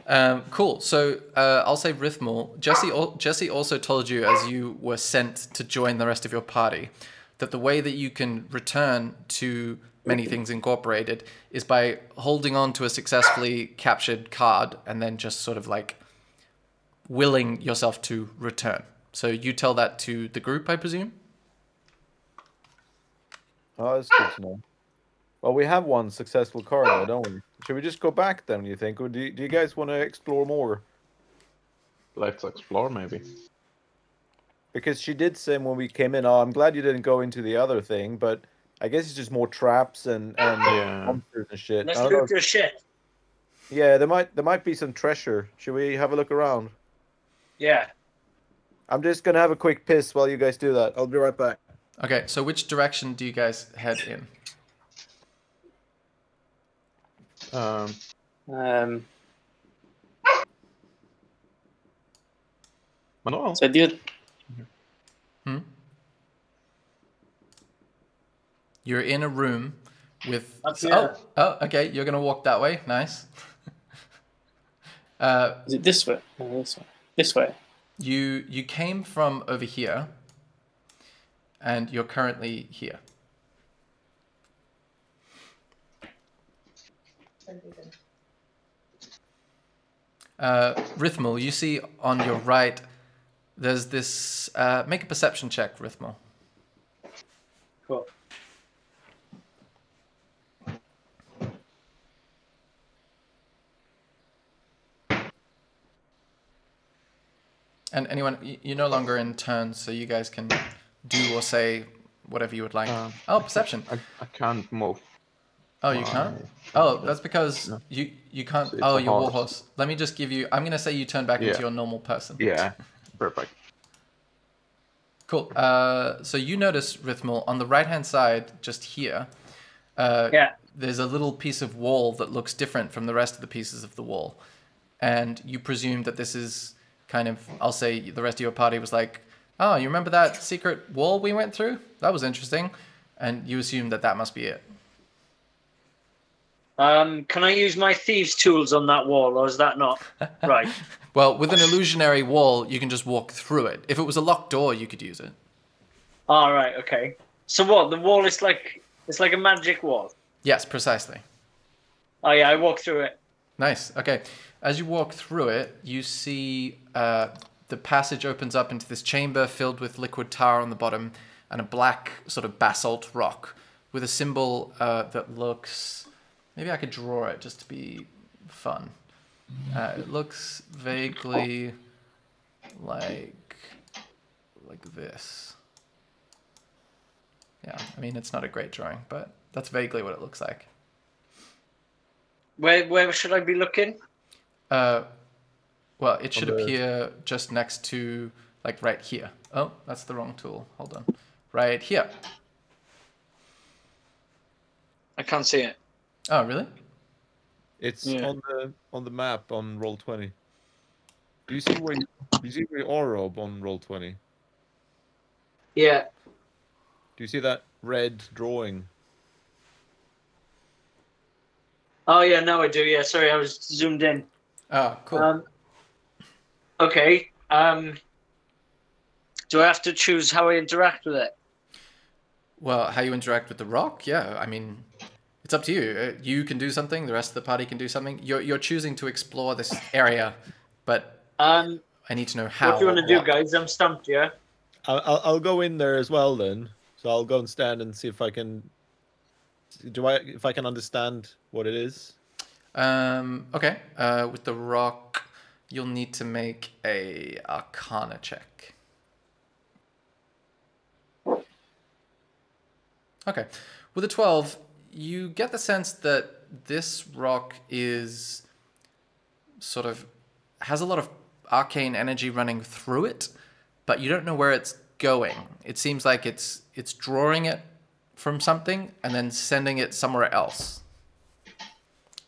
Um, cool. So uh, I'll say Rithmal. Jesse, Jesse also told you as you were sent to join the rest of your party that the way that you can return to Many Things Incorporated is by holding on to a successfully captured card and then just sort of like willing yourself to return. So you tell that to the group, I presume? Oh, that's good to know. Well, we have one successful card don't we? Should we just go back then? You think, or do you, do you guys want to explore more? let's explore maybe. Because she did say when we came in, "Oh, I'm glad you didn't go into the other thing," but I guess it's just more traps and and Yeah. monsters and shit. Let's I don't loot your shit. Yeah, there might there might be some treasure. Should we have a look around? Yeah. I'm just gonna have a quick piss while you guys do that. I'll be right back. Okay, so which direction do you guys head in? Um, Um, Manuel, so the Hmm? You're in a room with. Up so- oh, oh, okay. You're gonna walk that way. Nice. uh, is it this way? No, this way. This way. you you came from over here, and you're currently here. Uh, Rithmal, you see on your right, there's this. Uh, make a perception check, Rithmal. Cool. And anyone, you're no longer in turn, so you guys can do or say whatever you would like. Uh, oh, perception. I, I can't move. Oh, you can't. Oh, that's because you you can't. It's Oh, a your horse. warhorse. Let me just give you. I'm gonna say you turn back into your normal person. Yeah, perfect. Cool. Uh, so you notice Rithmal on the right hand side, just here. Uh, Yeah. There's a little piece of wall that looks different from the rest of the pieces of the wall, and you presume that this is kind of. I'll say the rest of your party was like, "Oh, you remember that secret wall we went through? That was interesting," and you assume that that must be it. Um, can I use my thieves' tools on that wall, or is that not right? Well, with an illusionary wall, you can just walk through it. If it was a locked door, you could use it. All right. Okay. So what? The wall is like it's like a magic wall. Yes, precisely. Oh yeah, I walk through it. Nice. Okay. As you walk through it, you see uh, the passage opens up into this chamber filled with liquid tar on the bottom and a black sort of basalt rock with a symbol uh, that looks. Maybe I could draw it just to be fun. Uh, it looks vaguely like like this. Yeah, I mean it's not a great drawing, but that's vaguely what it looks like. Where where should I be looking? Uh, well, it should the- appear just next to, like, right here. Oh, that's the wrong tool. Hold on. Right here. I can't see it. Oh, really? It's Yeah. on the on the map on Roll20. Do you see where you, you see where you are, Rob, on Roll20? Yeah. Do you see that red drawing? Oh yeah, now I do. Yeah, sorry, I was zoomed in. Oh, cool. Um, okay. Um, do I have to choose how I interact with it? Well, how you interact with the rock? Yeah, I mean, it's up to you. Uh, You can do something. The rest of the party can do something. You're you're choosing to explore this area, but Um, I need to know how. what do you want to do, what. guys? I'm stumped. Yeah. I'll, I'll I'll go in there as well then. So I'll go and stand and see if I can. Do I if I can understand what it is? Um. Okay. Uh, with the rock, you'll need to make a Arcana check. Okay. With a twelve, you get the sense that this rock is sort of has a lot of arcane energy running through it, but you don't know where it's going. It seems like it's it's drawing it from something and then sending it somewhere else.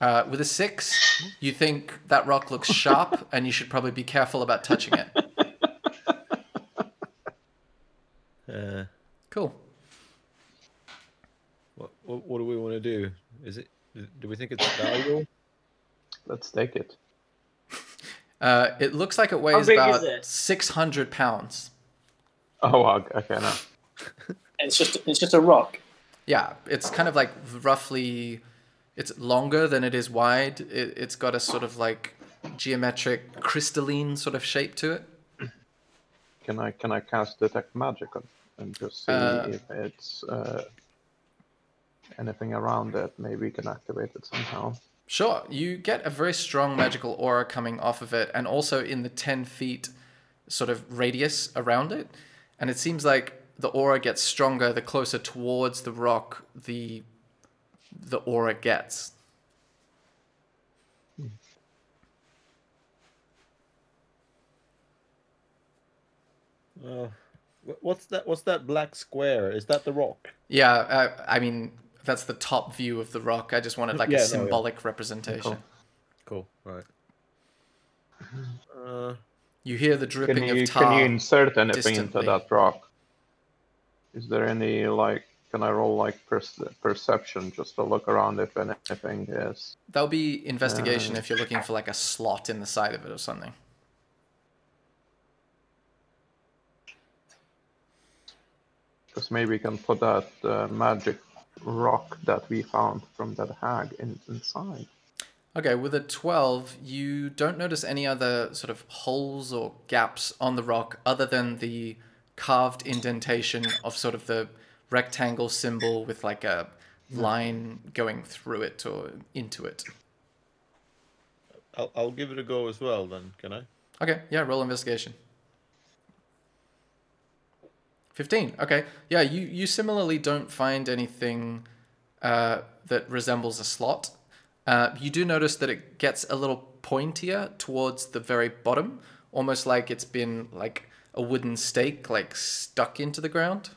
Uh, with a six, you think that rock looks sharp, and you should probably be careful about touching it. Uh, Cool. What, what what do we want to do? Is it? Do we think it's valuable? Let's take it. Uh, it looks like it weighs big is about it? six hundred pounds. Oh, wow, okay, no. It's just it's just a rock. Yeah, it's kind of like roughly, it's longer than it is wide. It, it's got a sort of like geometric crystalline sort of shape to it. Can I can I cast detect magic on and just see Uh, if it's uh, anything around it? Maybe we can activate it somehow. Sure, you get a very strong magical aura coming off of it, and also in the 10 feet sort of radius around it. And it seems like the aura gets stronger the closer towards the rock the the aura gets. Uh, what's that? What's that black square? Is that the rock? Yeah, uh, I mean, that's the top view of the rock. I just wanted like Yeah, a no, yeah. symbolic representation. Cool. Cool. Right. Uh, You hear the Can dripping you of tar. can you insert anything distantly. into that rock? Is there any like? Can I roll like perce- perception just to look around if anything is? That'll be investigation Uh, if you're looking for like a slot in the side of it or something. Because maybe we can put that uh, magic rock that we found from that hag in, inside. Okay, with a 12, you don't notice any other sort of holes or gaps on the rock other than the carved indentation of sort of the rectangle symbol with like a line going through it or into it. I'll I'll give it a go as well. Then can I? Okay, yeah, roll investigation. 15. Okay. Yeah, you, you similarly don't find anything uh, that resembles a slot. Uh, you do notice that it gets a little pointier towards the very bottom, almost like it's been like a wooden stake like stuck into the ground.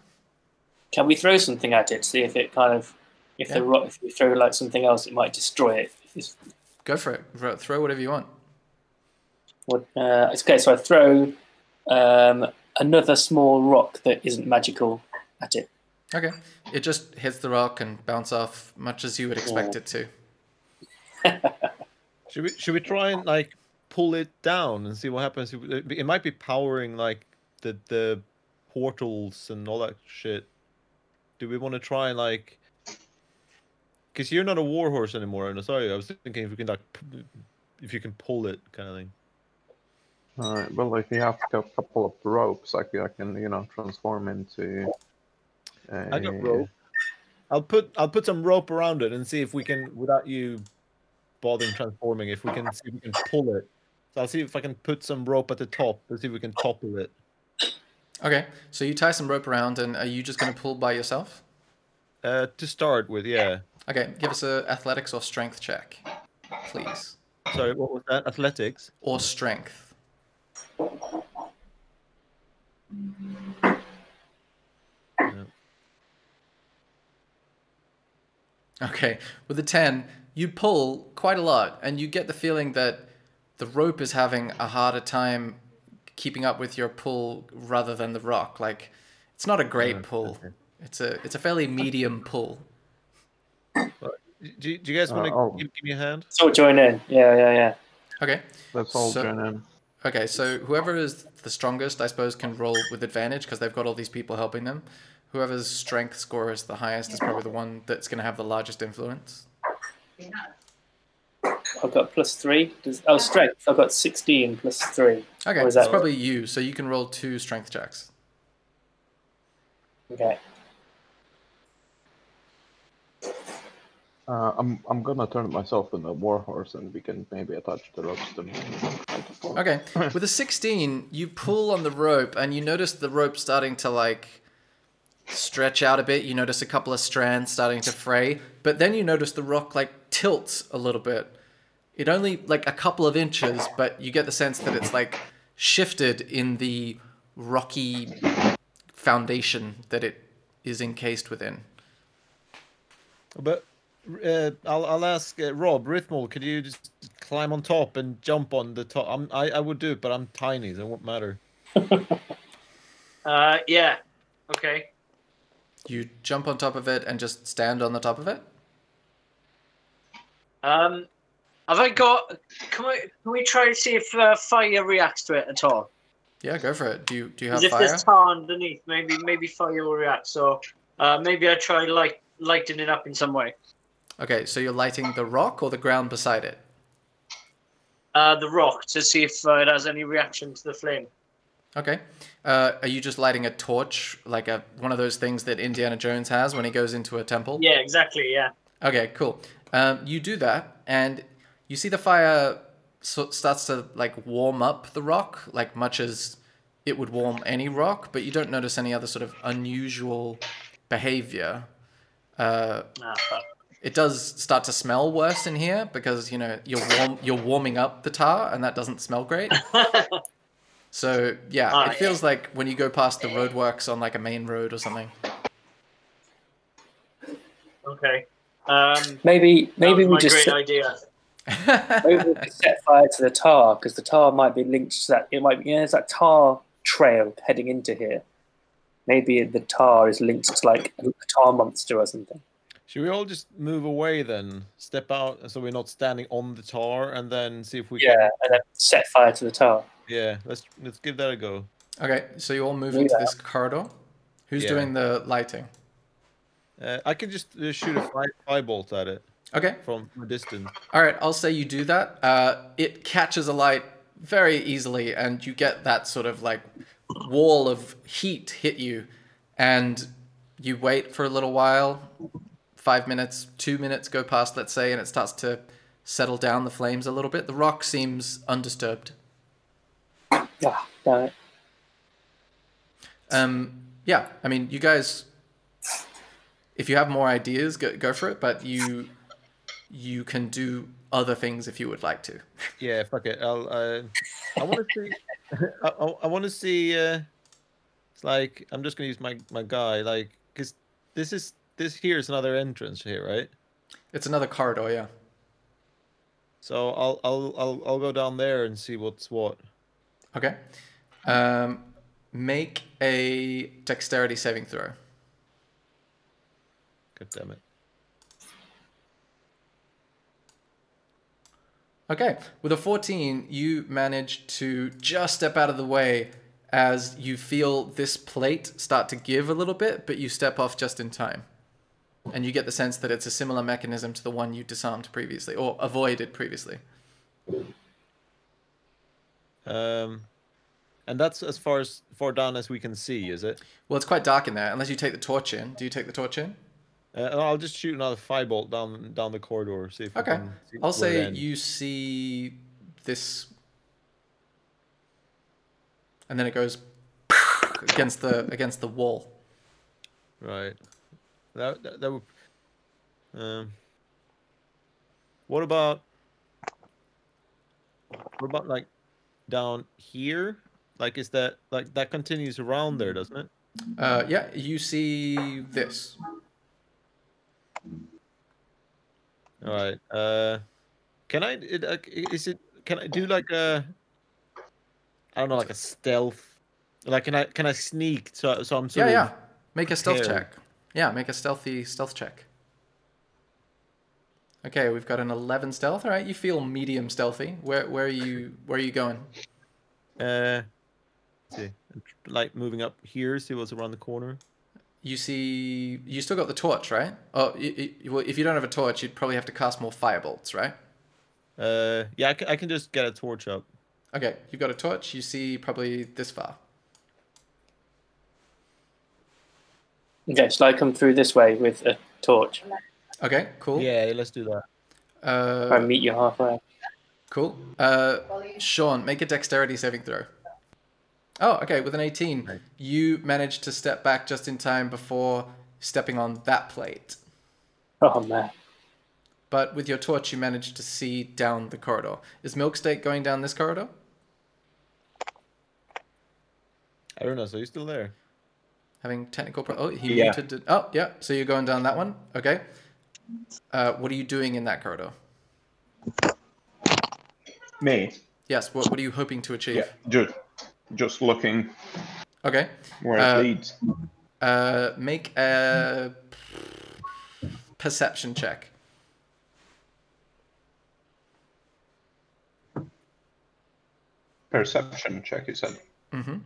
Can we throw something at it? See if it kind of if Yeah. the rock if we throw like something else, it might destroy it. It's, Go for it. Throw- Throw whatever you want. what, uh, it's okay, so I throw um, another small rock that isn't magical at it. Okay. It just hits the rock and bounce off, much as you would expect it to. Should we should we try and like pull it down and see what happens? It it might be powering like the the portals and all that shit. Do we want to try and like? Because you're not a warhorse anymore, and sorry, I was thinking if we can like, if you can pull it, kind of thing. Alright, well, if you have a couple of ropes, I can, I can you know, transform into. A... I got rope. I'll put I'll put some rope around it and see if we can, without you bothering transforming, if we can see if we can pull it. So I'll see if I can put some rope at the top and see if we can topple it. Okay. So you tie some rope around, and are you just going to pull by yourself? Uh, to start with, yeah. Okay, give us a athletics or strength check, please. Sorry, what was that? Athletics. Or strength. Okay, with a 10, you pull quite a lot, and you get the feeling that the rope is having a harder time keeping up with your pull rather than the rock. Like, it's not a great pull. It's a it's a fairly medium pull. Do, you- do you guys want to Uh, I'll- give, give me a hand? So join in. Yeah, yeah, yeah. Okay. Let's all So- join in. Okay, so whoever is the strongest, I suppose, can roll with advantage because they've got all these people helping them. Whoever's strength score is the highest is probably the one that's going to have the largest influence. I've got plus three. Does, oh, strength. I've got 16 plus three. Okay, that's that- probably you, so you can roll two strength checks. Okay. Uh, I'm I'm gonna turn myself into a warhorse and we can maybe attach the ropes to me. Okay, with a 16, you pull on the rope and you notice the rope starting to like stretch out a bit. You notice a couple of strands starting to fray, but then you notice the rock like tilts a little bit. It only like a couple of inches, but you get the sense that it's like shifted in the rocky foundation that it is encased within. But uh, I'll I'll ask uh, Rob Rithmal. Could you just climb on top and jump on the top? I'm, I I would do it, but I'm tiny, so it won't matter. Uh, yeah. Okay. You jump on top of it and just stand on the top of it. Um, have I got? Can we can we try to see if uh, fire reacts to it at all? Yeah, go for it. Do you do you have Because if fire? there's tar underneath, maybe maybe fire will react. So uh, maybe I try light lighting it up in some way. Okay, so you're lighting the rock or the ground beside it? Uh, the rock to see if uh, it has any reaction to the flame. Okay. Uh, are you just lighting a torch, like a one of those things that Indiana Jones has when he goes into a temple? Yeah, exactly. Yeah. Okay, cool. Um, you do that, and you see the fire so starts to like warm up the rock, like much as it would warm any rock, but you don't notice any other sort of unusual behavior. Uh, Ah, fuck. It does start to smell worse in here because you know you're warm, you're warming up the tar, and that doesn't smell great. So yeah, Ah, it feels like when you go past the roadworks on like a main road or something. okay. Um, Maybe that maybe was we my just great set, idea. maybe we could set fire to the tar because the tar might be linked to that. It might be yeah, there's that tar trail heading into here. Maybe the tar is linked to like a tar monster or something. Should we all just move away then? Step out so we're not standing on the tar, and then see if we Yeah, can. and then set fire to the tar. Yeah, let's let's give that a go. okay, so you all move Do into that. this corridor. Who's Yeah. doing the lighting? Uh, I can just uh, shoot a fire, firebolt at it Okay, from a distance. all right. I'll say you do that. Uh, it catches a light very easily, and you get that sort of like wall of heat hit you, and you wait for a little while. Five minutes, two minutes go past, let's say, and it starts to settle down the flames a little bit. The rock seems undisturbed. Ah, damn it. Um, yeah, I mean, you guys, if you have more ideas, go, go for it. But you, you can do other things if you would like to. Yeah, fuck it. I'll. Uh, I want to see. I, I, I want to see. Uh, it's like I'm just gonna use my my guy, like, cause this is this here is another entrance here, right? It's another corridor, yeah. So I'll I'll I'll I'll go down there and see what's what. Okay. Um, make a dexterity saving throw. God damn it. Okay, with a 14, you manage to just step out of the way as you feel this plate start to give a little bit, but you step off just in time. And you get the sense that it's a similar mechanism to the one you disarmed previously, or avoided previously. Um, and that's as far as far down as we can see, is it? Well, it's quite dark in there, unless you take the torch in. Do you take the torch in? Uh, I'll just shoot another firebolt down down the corridor. See if Okay. I'll say you see this, and then it goes against the against the wall. Right. That that, that would. Um. What about? What about like down here? Like, is that like that continues around there, doesn't it? Uh, yeah, you see this. All right. Uh, can I? It, uh, is it? Can I do like a? I don't know, like a stealth. Like, can I? Can I sneak? So, so I'm sort Yeah, of. yeah. Make a stealth prepared. check. Yeah, make a stealthy stealth check. Okay, we've got an 11 stealth. All right, you feel medium stealthy. Where where are you where are you going? Uh, see, like moving up here. See what's around the corner. You see, you still got the torch, right? Oh, y y well, if you don't have a torch, you'd probably have to cast more firebolts, right? Uh, yeah, I can, I can just get a torch up. Okay, you've got a torch. You see probably this far. Okay, shall I come through this way with a torch? Okay, cool. Yeah, let's do that. Try and Uh, meet you halfway. cool. Uh, Sean, make a dexterity saving throw. Oh, okay. With an 18, you managed to step back just in time before stepping on that plate. Oh man. But with your torch, you managed to see down the corridor. Is Milksteak going down this corridor? I don't know. So you still there? Having technical pro- Oh, he Yeah. muted. it. Oh, yeah. So you're going down that one? Okay. Uh, what are you doing in that corridor? Me. Yes. What, what are you hoping to achieve? Yeah. Just just looking Okay. where Uh, it leads. Uh, make a perception check. Perception check. You said. Mm-hmm.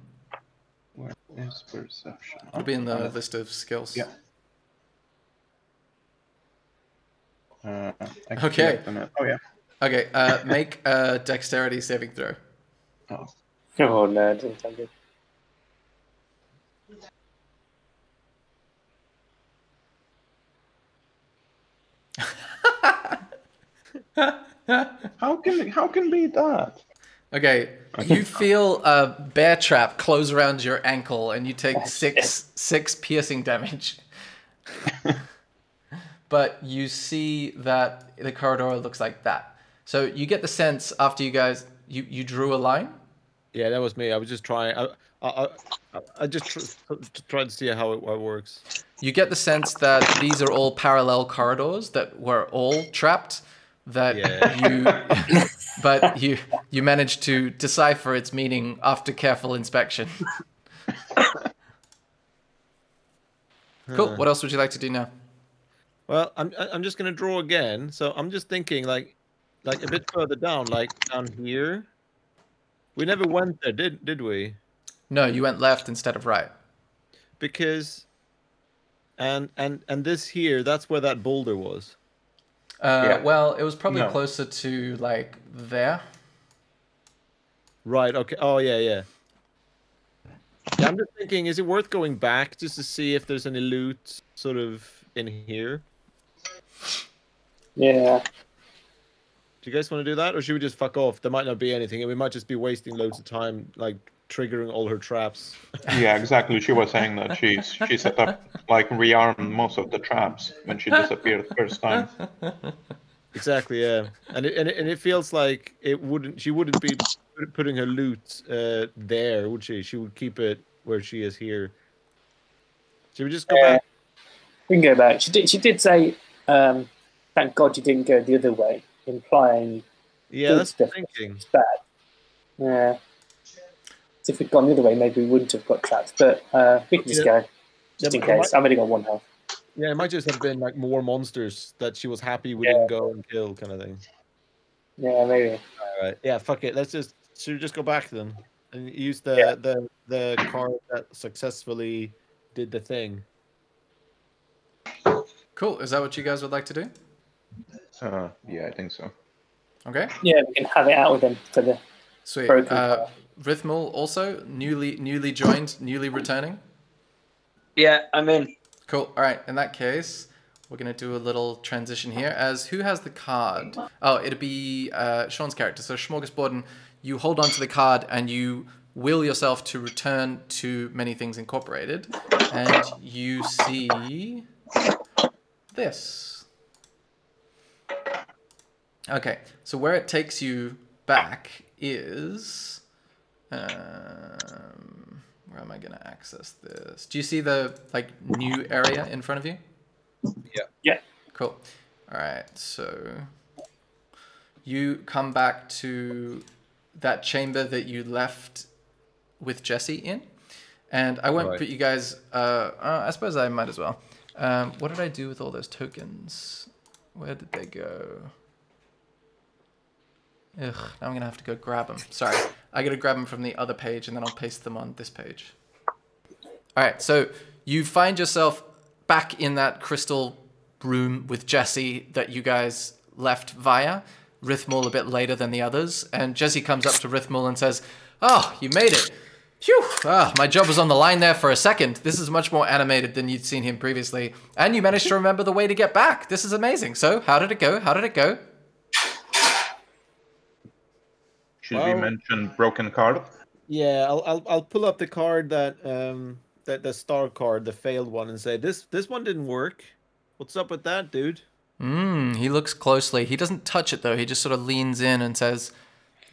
Where is perception? It'll be in the Oh, list of skills. Yeah. Uh, Okay. look on it. Oh yeah. Okay. Uh, make a dexterity saving throw. Oh. Oh no, it doesn't sound good. How can how can be that? Okay. You feel a bear trap close around your ankle, and you take six six piercing damage. but you see that the corridor looks like that. So you get the sense after you guys you you drew a line. Yeah, that was me. I was just trying. I I, I, I just tr- to see how it, how it works. You get the sense that these are all parallel corridors that were all trapped. That Yeah. you, but you you managed to decipher its meaning after careful inspection. Cool. What else would you like to do now? Well, I'm I'm just gonna draw again. So I'm just thinking like like a bit further down, like down here. We never went there, did did we? No, you went left instead of right. Because and and and this here, that's where that boulder was. Uh, Yeah. Well, it was probably No. closer to like there. Right. Okay. Oh yeah, yeah. Yeah, I'm just thinking, is it worth going back just to see if there's any loot sort of in here? Yeah. Do you guys want to do that, or should we just fuck off? There might not be anything, and we might just be wasting loads of time, like triggering all her traps. Yeah, exactly. She was saying that she's she set up like rearmed most of the traps when she disappeared the first time. Exactly. Yeah. And it, and it, and it feels like it wouldn't. She wouldn't be putting her loot uh, there, would she? She would keep it where she is here. Should we just go Yeah. back? We can go back. She did. She did say, um, "Thank God you didn't go the other way," implying Yeah, that's what thinking. it's bad. Yeah. So if we'd gone the other way, maybe we wouldn't have got trapped. But uh, we can just Yeah. go, just Yeah, in but it case. I've only got one health. Yeah, it might just have been like more monsters that she was happy we didn't go and kill, kind of thing. Yeah, maybe. All right. Yeah. Fuck it. Let's just. Should we just go back then and use the Yeah. the the card that successfully did the thing? Cool. Is that what you guys would like to do? Uh, yeah, I think so. Okay. Yeah, we can have it out with them for the. Sweet. Broken Uh, Rithmal also newly newly joined, newly returning. Yeah, I'm in. Cool. All right. In that case, we're gonna do a little transition here. As who has the card? Oh, it'd be uh, Sean's character. So Smorgasborden, you hold on to the card and you will yourself to return to Many Things Incorporated, and you see this. Okay. So where it takes you back is. Um, where am I going to access this? Do you see the like new area in front of you? Yeah. Yeah. Cool. All right, so you come back to that chamber that you left with Jesse in, and I won't Right. put you guys. Uh, uh, I suppose I might as well. Um, what did I do with all those tokens? Where did they go? Ugh, now I'm gonna have to go grab them. Sorry, I gotta grab them from the other page, and then I'll paste them on this page. All right, so you find yourself back in that crystal room with Jesse that you guys left via Rithmal a bit later than the others, and Jesse comes up to Rithmal and says, "Oh, you made it! Phew! Ah, my job was on the line there for a second. This is much more animated than you'd seen him previously, and you managed to remember the way to get back. This is amazing. So, how did it go? How did it go? Should we Well- mention broken card? Yeah, I'll, I'll I'll pull up the card that um that the star card, the failed one, and say this this one didn't work. What's up with that, dude? Hmm. He looks closely. He doesn't touch it though. He just sort of leans in and says,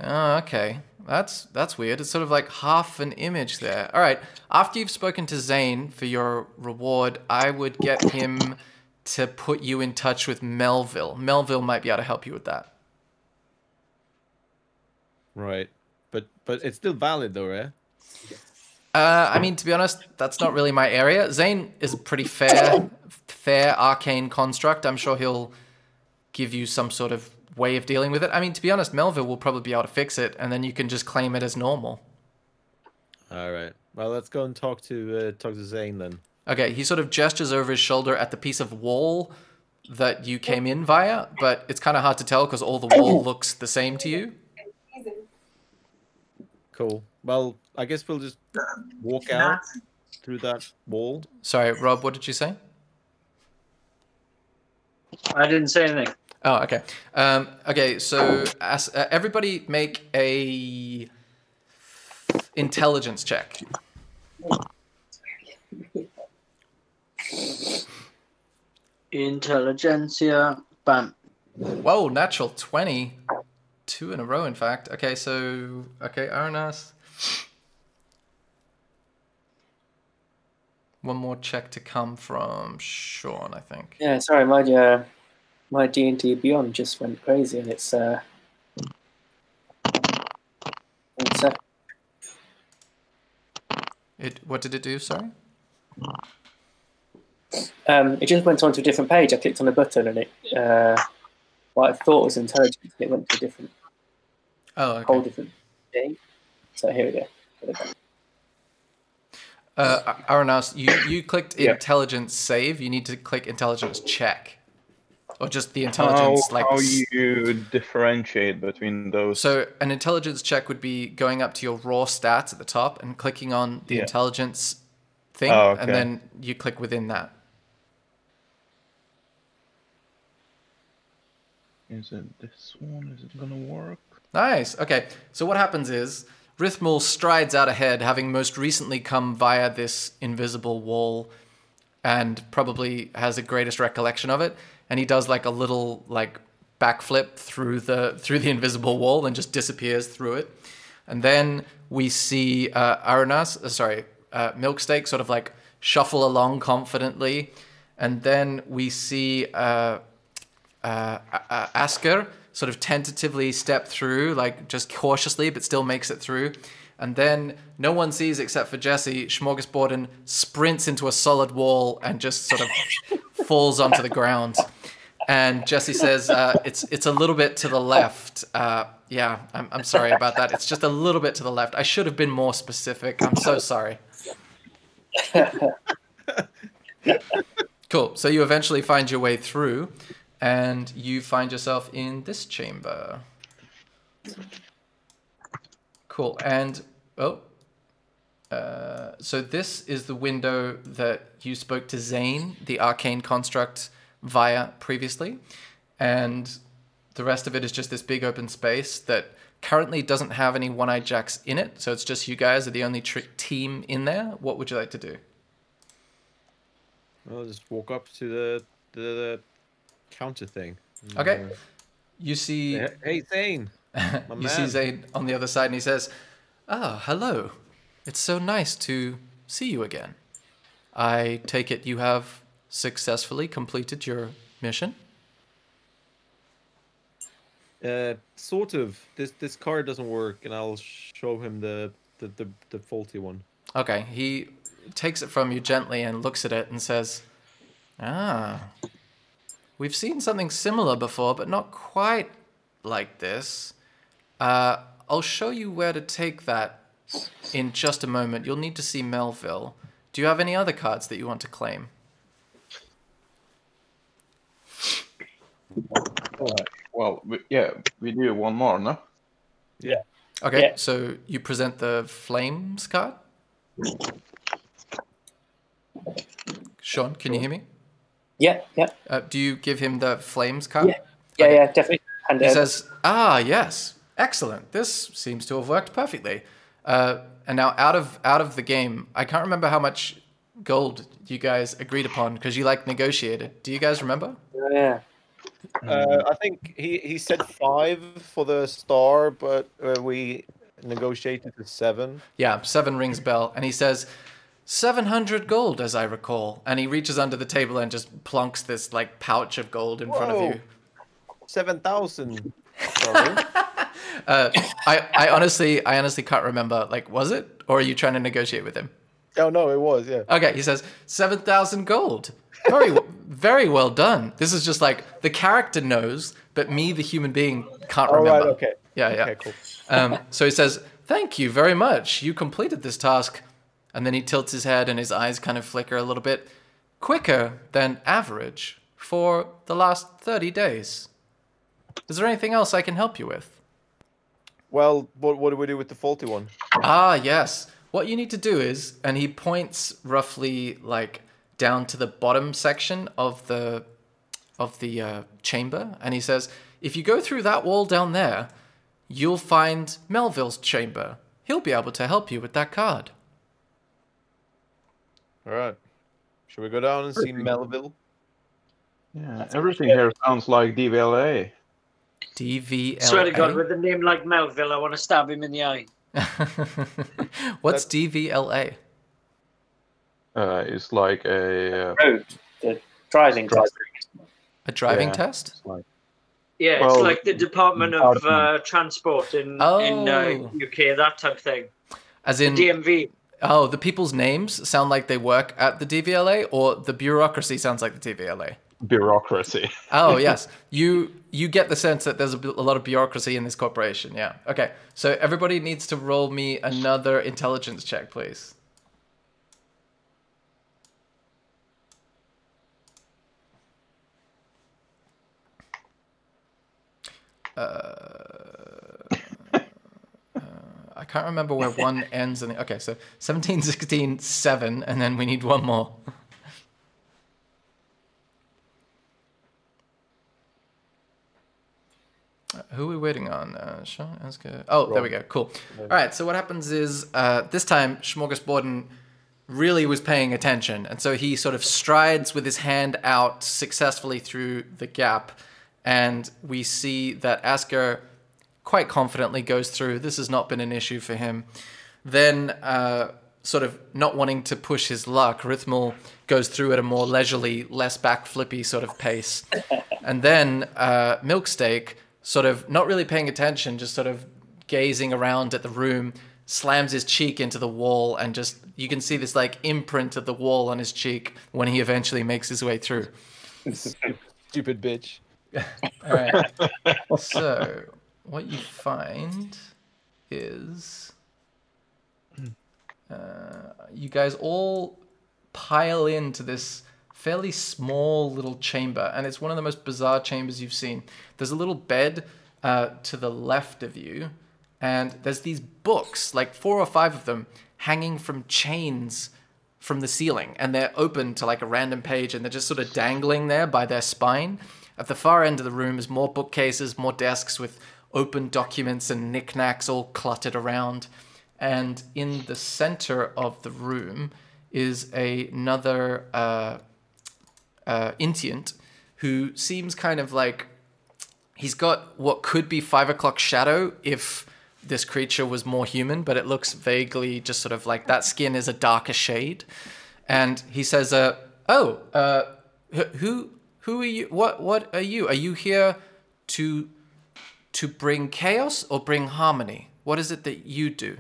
"Oh, okay. That's that's weird. It's sort of like half an image there. All right. After you've spoken to Zane for your reward, I would get him to put you in touch with Melville. Melville might be able to help you with that. Right, but but it's still valid though, right? Uh, I mean, to be honest, that's not really my area. Zane is a pretty fair, fair arcane construct. I'm sure he'll give you some sort of way of dealing with it. I mean, to be honest, Melville will probably be able to fix it, and then you can just claim it as normal. All right. Well, let's go and talk to uh, talk to Zane then. Okay, he sort of gestures over his shoulder at the piece of wall that you came in via, but it's kind of hard to tell because all the wall looks the same to you. Cool. Well, I guess we'll just walk out through that wall. Sorry, Rob, what did you say? I didn't say anything. Oh, okay. Um, okay, so as, uh, everybody make a intelligence check. Intelligentsia. Bam. Whoa, natural 20. Two in a row, in fact. Okay, so, okay, Aranas. One more check to come from Sean, I think. Yeah, sorry, my uh, my D and D Beyond just went crazy, and it's uh, one sec. It, what did it do, sorry? Um, it just went onto a different page. I clicked on a button, and it uh, what I thought was intelligence, it went to a different, Oh, whole different thing. So here we go. Got it back. Uh, Aranas, you, you clicked Yeah. intelligence save. You need to click intelligence check. Or just the How, intelligence, like. how s- you differentiate between those? So an intelligence check would be going up to your raw stats at the top and clicking on the Yeah. intelligence thing, Oh, okay. and then you click within that. Is it this one? Is it gonna work? Nice. Okay. So what happens is Rithmal strides out ahead, having most recently come via this invisible wall, and probably has the greatest recollection of it. And he does like a little like backflip through the through the invisible wall and just disappears through it. And then we see uh, Aranas, uh, sorry, uh, Milksteak, sort of like shuffle along confidently, and then we see. Uh, uh, uh, Asker sort of tentatively step through, like just cautiously, but still makes it through. And then no one sees except for Jesse. Smorgasborden sprints into a solid wall and just sort of falls onto the ground. And Jesse says, uh, "It's it's a little bit to the left. Uh, yeah, I'm I'm sorry about that. It's just a little bit to the left. I should have been more specific. I'm so sorry." Cool. So you eventually find your way through, and you find yourself in this chamber. Cool. And oh, uh, so this is the window that you spoke to Zane, the arcane construct, via previously, and the rest of it is just this big open space that currently doesn't have any one-eyed jacks in it. So it's just you guys are the only tr- team in there. What would you like to do? I'll just walk up to the the, the counter thing. Okay. uh, You see. hey, Zane. you see Zane on the other side, and he says, "Ah, hello. It's so nice to see you again. I take it you have successfully completed your mission." Uh, sort of. This this card doesn't work, and I'll show him the the, the, the faulty one. Okay, he takes it from you gently and looks at it and says, Ah, we've seen something similar before, but not quite like this. Uh, I'll show you where to take that in just a moment. You'll need to see Melville. Do you have any other cards that you want to claim? Alright. Well, we, yeah, we do one more, no? Yeah. Okay, Yeah. so you present the Flames card? Sean, can you hear me? Yeah, yeah, Uh, do you give him the Flames card? Yeah. yeah, yeah, definitely. And He uh, says, "Ah, yes, excellent. This seems to have worked perfectly." Uh, and now, out of out of the game, I can't remember how much gold you guys agreed upon because you like negotiated. Do you guys remember? yeah, Uh, I think he, he said five for the star, but uh, we negotiated to seven. Yeah, seven rings bell, and he says, 700 gold, as I recall. And he reaches under the table and just plunks this like pouch of gold in front of you. Seven thousand. Sorry. Uh, I, I honestly, I honestly can't remember. Like, was it, or are you trying to negotiate with him? oh no, it was yeah. Okay, he says seven thousand gold. Very, very well done. This is just like the character knows, but me, the human being, can't All remember. right. Okay. Yeah, yeah. Okay. Cool. Um, so he says, "Thank you very much. You completed this task." And then he tilts his head, and his eyes kind of flicker a little bit, quicker than average for the last thirty days. Is there anything else I can help you with? Well, what what do we do with the faulty one? Ah, yes. What you need to do is, and he points roughly like down to the bottom section of the of the uh, chamber, and he says, if you go through that wall down there, you'll find Melville's chamber. He'll be able to help you with that card. All right. Should we go down and see Melville? Yeah, everything here sounds like DVLA. DVLA. Swear to God, with a name like Melville, I want to stab him in the eye. What's DVLA? Uh, it's like a. Uh, road, the driving test. A driving Yeah. test? it's like Yeah, it's like the Department of uh, Transport in in uh, Oh. UK, that type of thing. As in, DMV. Oh, the people's names sound like they work at the DVLA, or the bureaucracy sounds like the DVLA? bureaucracy. Oh yes, you you get the sense that there's a, b- a lot of bureaucracy in this corporation. Yeah. Okay. So everybody needs to roll me another intelligence check, please. Uh, can't remember where one ends. And okay, so 17, 16, 7, and then we need one more. Who are we waiting on? Uh, Sean. Oh, there we go. Cool. All right. So what happens is uh, this time Smorgasborden really was paying attention, and so he sort of strides with his hand out successfully through the gap, and we see that Asker quite confidently goes through. This has not been an issue for him. Then, uh, sort of not wanting to push his luck, Rithmal goes through at a more leisurely, less backflippy sort of pace. and then uh, Milksteak, sort of not really paying attention, just sort of gazing around at the room, slams his cheek into the wall, and just you can see this like imprint of the wall on his cheek when he eventually makes his way through. Stupid bitch. All right. so, what you find is uh, you guys all pile into this fairly small little chamber, and it's one of the most bizarre chambers you've seen. There's a little bed uh, to the left of you, and there's these books, like four or five of them, hanging from chains from the ceiling and they're open to like a random page and they're just sort of dangling there by their spine. At the far end of the room is more bookcases, more desks with open documents and knickknacks all cluttered around. And in the center of the room is a, another uh, uh, Intient who seems kind of like he's got what could be five o'clock shadow if this creature was more human, but it looks vaguely just sort of like that skin is a darker shade. And he says, uh, "Oh, uh, who who are you? What what are you? Are you here to to bring chaos or bring harmony? What is it that you do?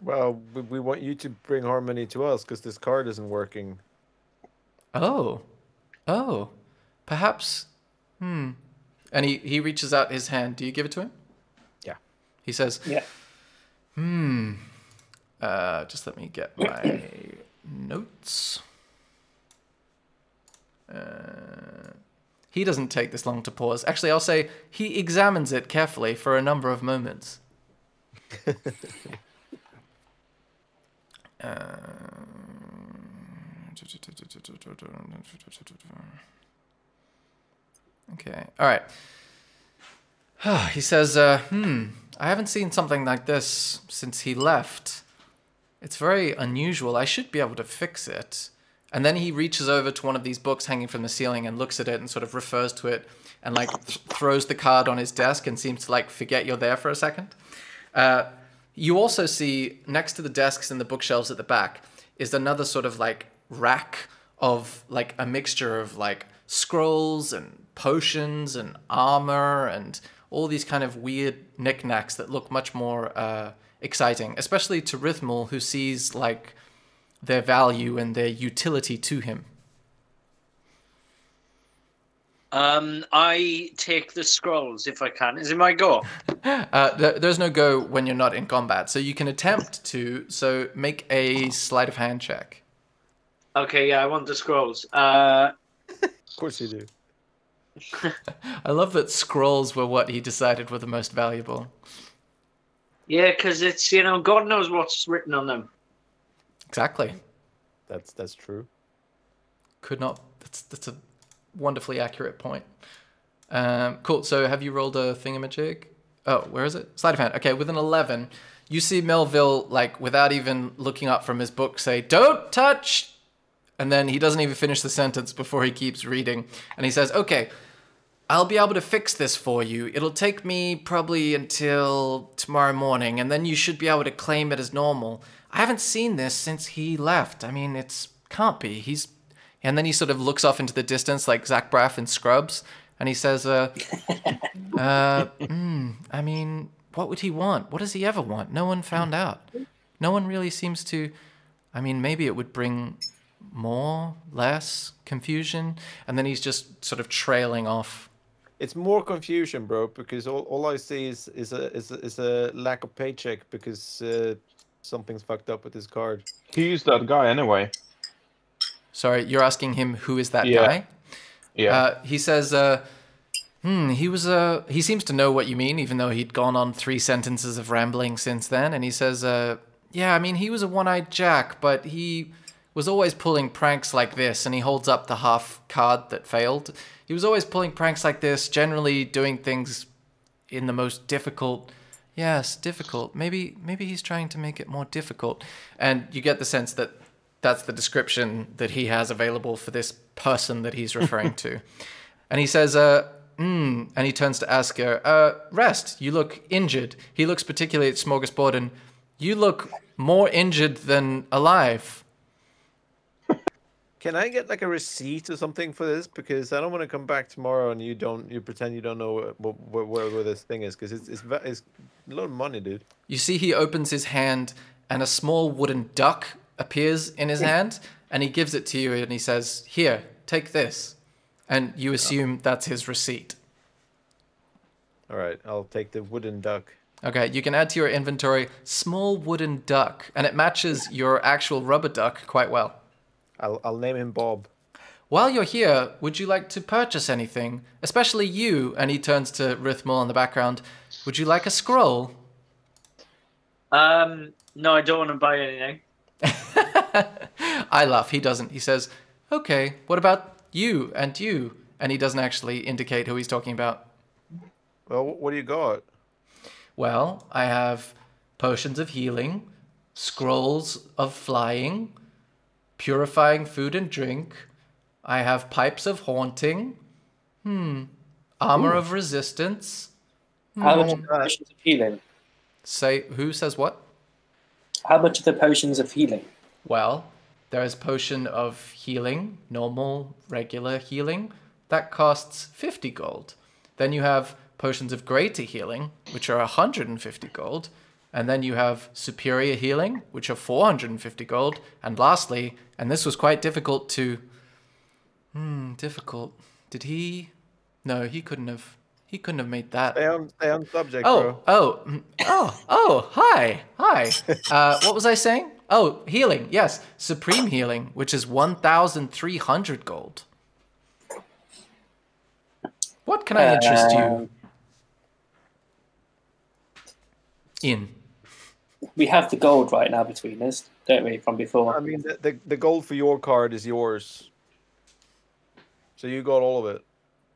Well, we, we want you to bring harmony to us because this card isn't working. Oh. Oh. Perhaps. Hmm. And he, he reaches out his hand. Do you give it to him? Yeah. He says, Yeah. Hmm. Uh, just let me get my notes. Uh, he doesn't take this long to pause. Actually, I'll say he examines it carefully for a number of moments. Okay. All right. he says, uh, hmm, I haven't seen something like this since he left. It's very unusual. I should be able to fix it. And then he reaches over to one of these books hanging from the ceiling and looks at it and sort of refers to it and like th- throws the card on his desk and seems to like forget you're there for a second. Uh, you also see next to the desks and the bookshelves at the back is another sort of like rack of like a mixture of like scrolls and potions and armor and all these kind of weird knickknacks that look much more uh, exciting, especially to Rithmal, who sees like their value and their utility to him. Um, I take the scrolls if I can. Is it my go? Uh, th- there's no go when you're not in combat, so you can attempt to. So make a sleight of hand check. Okay, yeah, I want the scrolls. Uh, Of course you do. I love that scrolls were what he decided were the most valuable. yeah, because it's you know God knows what's written on them. Exactly. That's that's true. Could not. That's that's a wonderfully accurate point. Um, cool. So have you rolled a thingamajig? Oh, where is it? Sleight of hand. Okay, with an eleven, you see Melville like without even looking up from his book say, "Don't touch," and then he doesn't even finish the sentence before he keeps reading, and he says, "Okay." I'll be able to fix this for you. It'll take me probably until tomorrow morning, and then you should be able to claim it as normal. I haven't seen this since he left. I mean, it's can't be. He's and then he sort of looks off into the distance like Zach Braff in Scrubs, and he says, uh, uh, mm, I mean, what would he want? What does he ever want? No one found out. No one really seems to. I mean, maybe it would bring more, less confusion, and then he's just sort of trailing off. It's more confusion, bro, because all, all I see is is a is a, is a lack of paycheck because uh, something's fucked up with his card. He's that guy anyway. Sorry, you're asking him who is that Yeah. guy? Yeah. Uh, he says, uh, hmm, he was, uh, he seems to know what you mean, even though he'd gone on three sentences of rambling since then. And he says, uh, yeah, I mean, he was a one eyed jack, but he was always pulling pranks like this. And he holds up the half card that failed. He was always pulling pranks like this, generally doing things in the most difficult. Yes, difficult. Maybe, maybe he's trying to make it more difficult. And you get the sense that that's the description that he has available for this person that he's referring to. And he says, uh, mm, and he turns to Asker, uh, rest, you look injured. He looks particularly at Smorgasbord, and you look more injured than alive. Can I get like a receipt or something for this? Because I don't want to come back tomorrow and you don't you pretend you don't know where where, where, where this thing is because it's it's it's a lot of money, dude. You see, he opens his hand, and a small wooden duck appears in his hand, and he gives it to you, and he says, Here, take this. And you assume that's his receipt. All right, I'll take the wooden duck. Okay, you can add to your inventory small wooden duck, and it matches your actual rubber duck quite well. I'll I'll name him Bob. While you're here, would you like to purchase anything? Especially you, and he turns to Rithmal in the background. Would you like a scroll? Um, no, I don't want to buy anything. I laugh. He doesn't. He says, Okay, what about you and you? And he doesn't actually indicate who he's talking about. Well, what do you got? Well, I have potions of healing, scrolls of flying, purifying food and drink. I have pipes of haunting. Hmm. Armor of resistance. How much Hmm. are the potions of healing? Say who says what? How much are the potions of healing? Well, there is potion of healing, normal, regular healing. That costs 50 gold. Then you have potions of greater healing, which are 150 gold. And then you have superior healing, which are 450 gold. And lastly, and this was quite difficult to. Hmm, difficult. Did he? No, he couldn't have. He couldn't have made that. Stay on, stay on subject, Oh, bro. oh, mm, oh, oh, hi, hi. Uh, what was I saying? Oh, healing, yes. Supreme healing, which is 1,300 gold. What can I interest you Um, in? We have the gold right now between us, don't we, from before? I mean, the, the the gold for your card is yours. So you got all of it,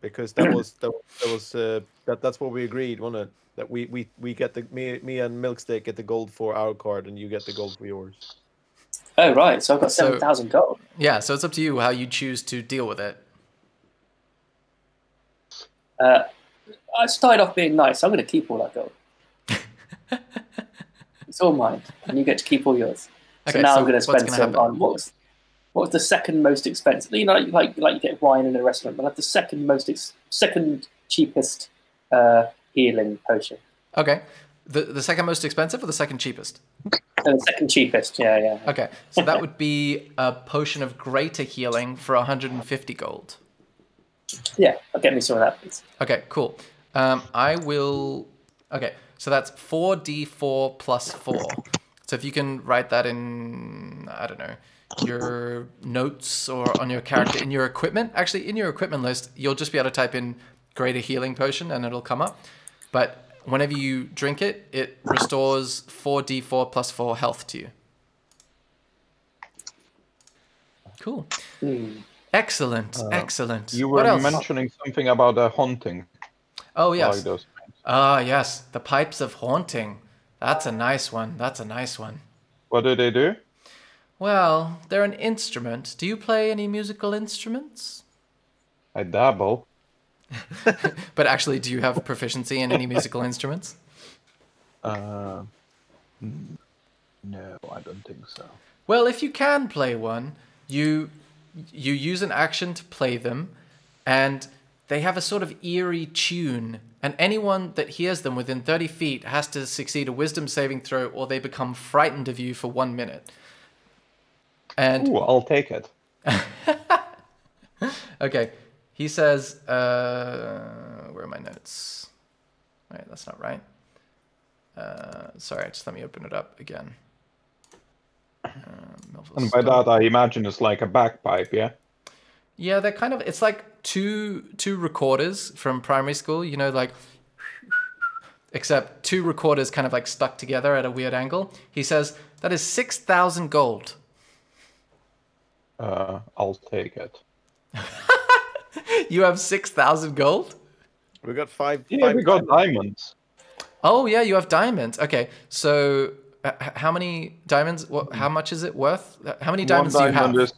because that was that, that was uh, that that's what we agreed, wasn't it? That we we we get the me me and Milksteak get the gold for our card, and you get the gold for yours. Oh, right. So I've got So- 7,000 gold. Yeah, so it's up to you how you choose to deal with it. Uh, I started off being nice. I'm going to keep all that gold. All mine, and you get to keep all yours. So now so I'm going to spend some on what was what was the second most expensive? You know, like like, like you get wine in a restaurant, but like the second most ex- second cheapest uh, healing potion. Okay. The, the second most expensive or the second cheapest? Uh, the second cheapest, yeah, yeah. Okay, so that would be a potion of greater healing for 150 gold. Yeah, I'll get me some of that, please. Okay, cool. Um, I will. Okay, so that's 4d4 plus 4. So if you can write that in, I don't know, your notes or on your character, in your equipment. Actually, in your equipment list, you'll just be able to type in greater healing potion and it'll come up. But whenever you drink it, it restores 4d4 plus 4 health to you. Cool. Hmm. Excellent, excellent. You were mentioning something about a haunting. oh, yes. Like Ah, yes, the pipes of haunting. That's a nice one. That's a nice one. What do they do? Well, they're an instrument. Do you play any musical instruments? I dabble. But actually, do you have proficiency in any musical instruments? Uh, no, I don't think so. Well, if you can play one, you you use an action to play them, and they have a sort of eerie tune. And anyone that hears them within 30 feet has to succeed a wisdom saving throw, or they become frightened of you for one minute. And Ooh, I'll take it. Okay. He says, uh, where are my notes? Wait, that's not right. Uh, sorry, just let me open it up again. Uh, And by that, I imagine it's like a bagpipe, yeah? Yeah, they're kind of. It's like two two recorders from primary school. You know, like. Except two recorders kind of like stuck together at a weird angle. He says that is six thousand gold. Uh, I'll take it. You have six thousand gold. We got five. Yeah, five we got diamonds. Oh yeah, you have diamonds. Okay, so uh, how many diamonds? What? How much is it worth? How many diamonds one do you have? is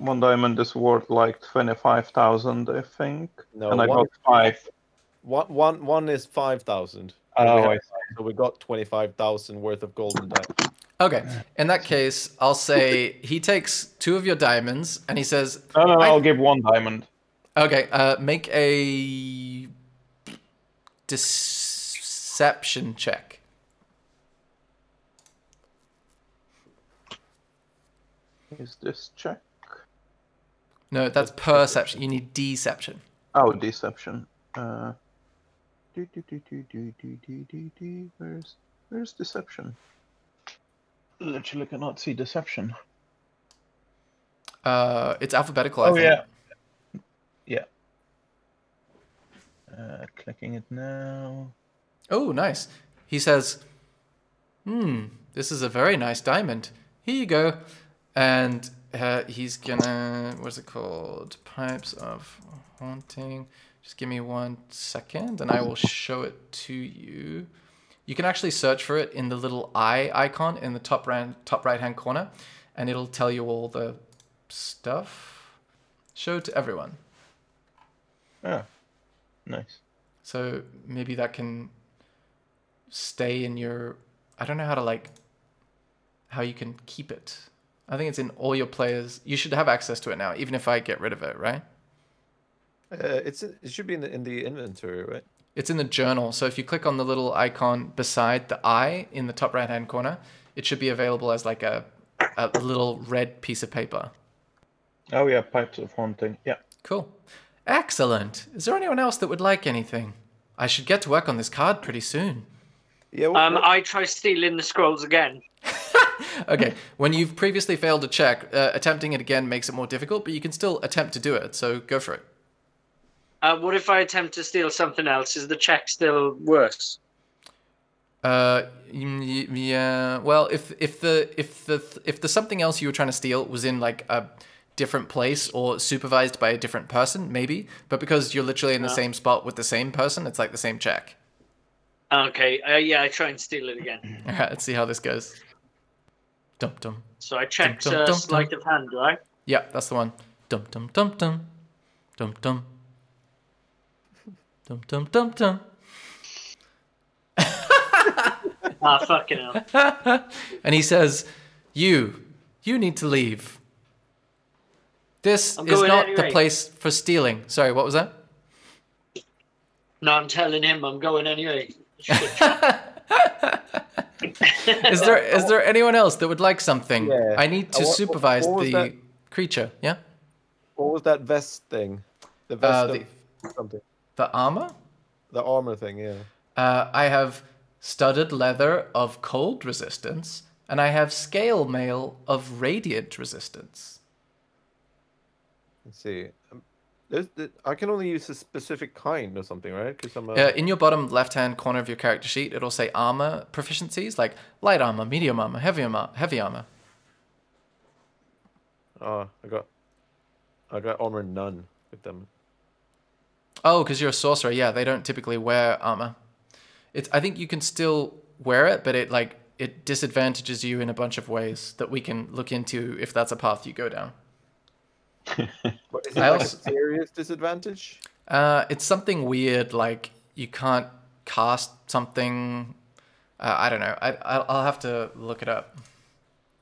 one diamond is worth like twenty-five thousand, I think. No, and I one, got five. one, one, one is five thousand. Oh, we I have- So we got twenty-five thousand worth of golden diamonds. Okay, in that case, I'll say he takes two of your diamonds and he says, No, no, no, I- I'll give one diamond. "Okay, uh, make a deception check." Is this check? No, that's perception. You need deception. Oh, deception. Uh, do, do, do, do, do, do, do, do, do. Where's where's deception? Literally cannot see deception. Uh, it's alphabetical. I Oh, think. yeah. Yeah. Uh, clicking it now. Oh, nice. He says, "Hmm, this is a very nice diamond. Here you go." And uh, he's gonna, what's it called? Pipes of haunting. Just give me one second, and I will show it to you. You can actually search for it in the little eye icon in the top right, top right hand corner, and it'll tell you all the stuff. Show it to everyone. Ah, nice. So maybe that can stay in your. I don't know how to like. How you can keep it. I think it's in all your players. You should have access to it now, even if I get rid of it, right? Uh, it's it should be in the in the inventory, right? It's in the journal. So if you click on the little icon beside the eye in the top right hand corner, it should be available as like a, a little red piece of paper. Oh yeah, pipes of haunting. Yeah. Cool. Excellent. Is there anyone else that would like anything? I should get to work on this card pretty soon. Yeah. What, Um, I try stealing the scrolls again. Okay, when you've previously failed a check, uh, attempting it again makes it more difficult, but you can still attempt to do it, so go for it. Uh, what if I attempt to steal something else? Is the check still worse? Uh, yeah. Well, if if the if the if the something else you were trying to steal was in like a different place or supervised by a different person, maybe. But because you're literally in the Yeah. same spot with the same person, it's like the same check. Okay, uh, yeah, I try and steal it again. All right, let's see how this goes. Dum dum. So I checked Dum, dum, uh, dum, sleight of hand, right? Yeah, that's the one. Dum dum dum dum. Dum dum. Dum dum dum dum. Ah, fucking hell. and he says, "You, you need to leave. This I'm is not the place for stealing." Sorry, what was that? No, I'm telling him I'm going anyway. Is there is there anyone else that would like something? Yeah. I need to what- supervise what the that? creature. Yeah, what was that vest thing? The vest Uh, of the- something. the armor. The armor thing. Yeah. Uh, I have studded leather of cold resistance, and I have scale mail of radiant resistance. Let's see. There's, the, I can only use a specific kind or something, right? Because I'm a, Uh, in your bottom left-hand corner of your character sheet, it'll say armor proficiencies, like light armor, medium armor, heavy armor, heavy armor. oh, I got, I got armor none with them. Oh, because you're a sorcerer. Yeah, they don't typically wear armor. It's. I think you can still wear it, but it like it disadvantages you in a bunch of ways that we can look into if that's a path you go down. But is it like also- a serious disadvantage? Uh, it's something weird, like you can't cast something. Uh, I don't know. I I'll I'll have to look it up.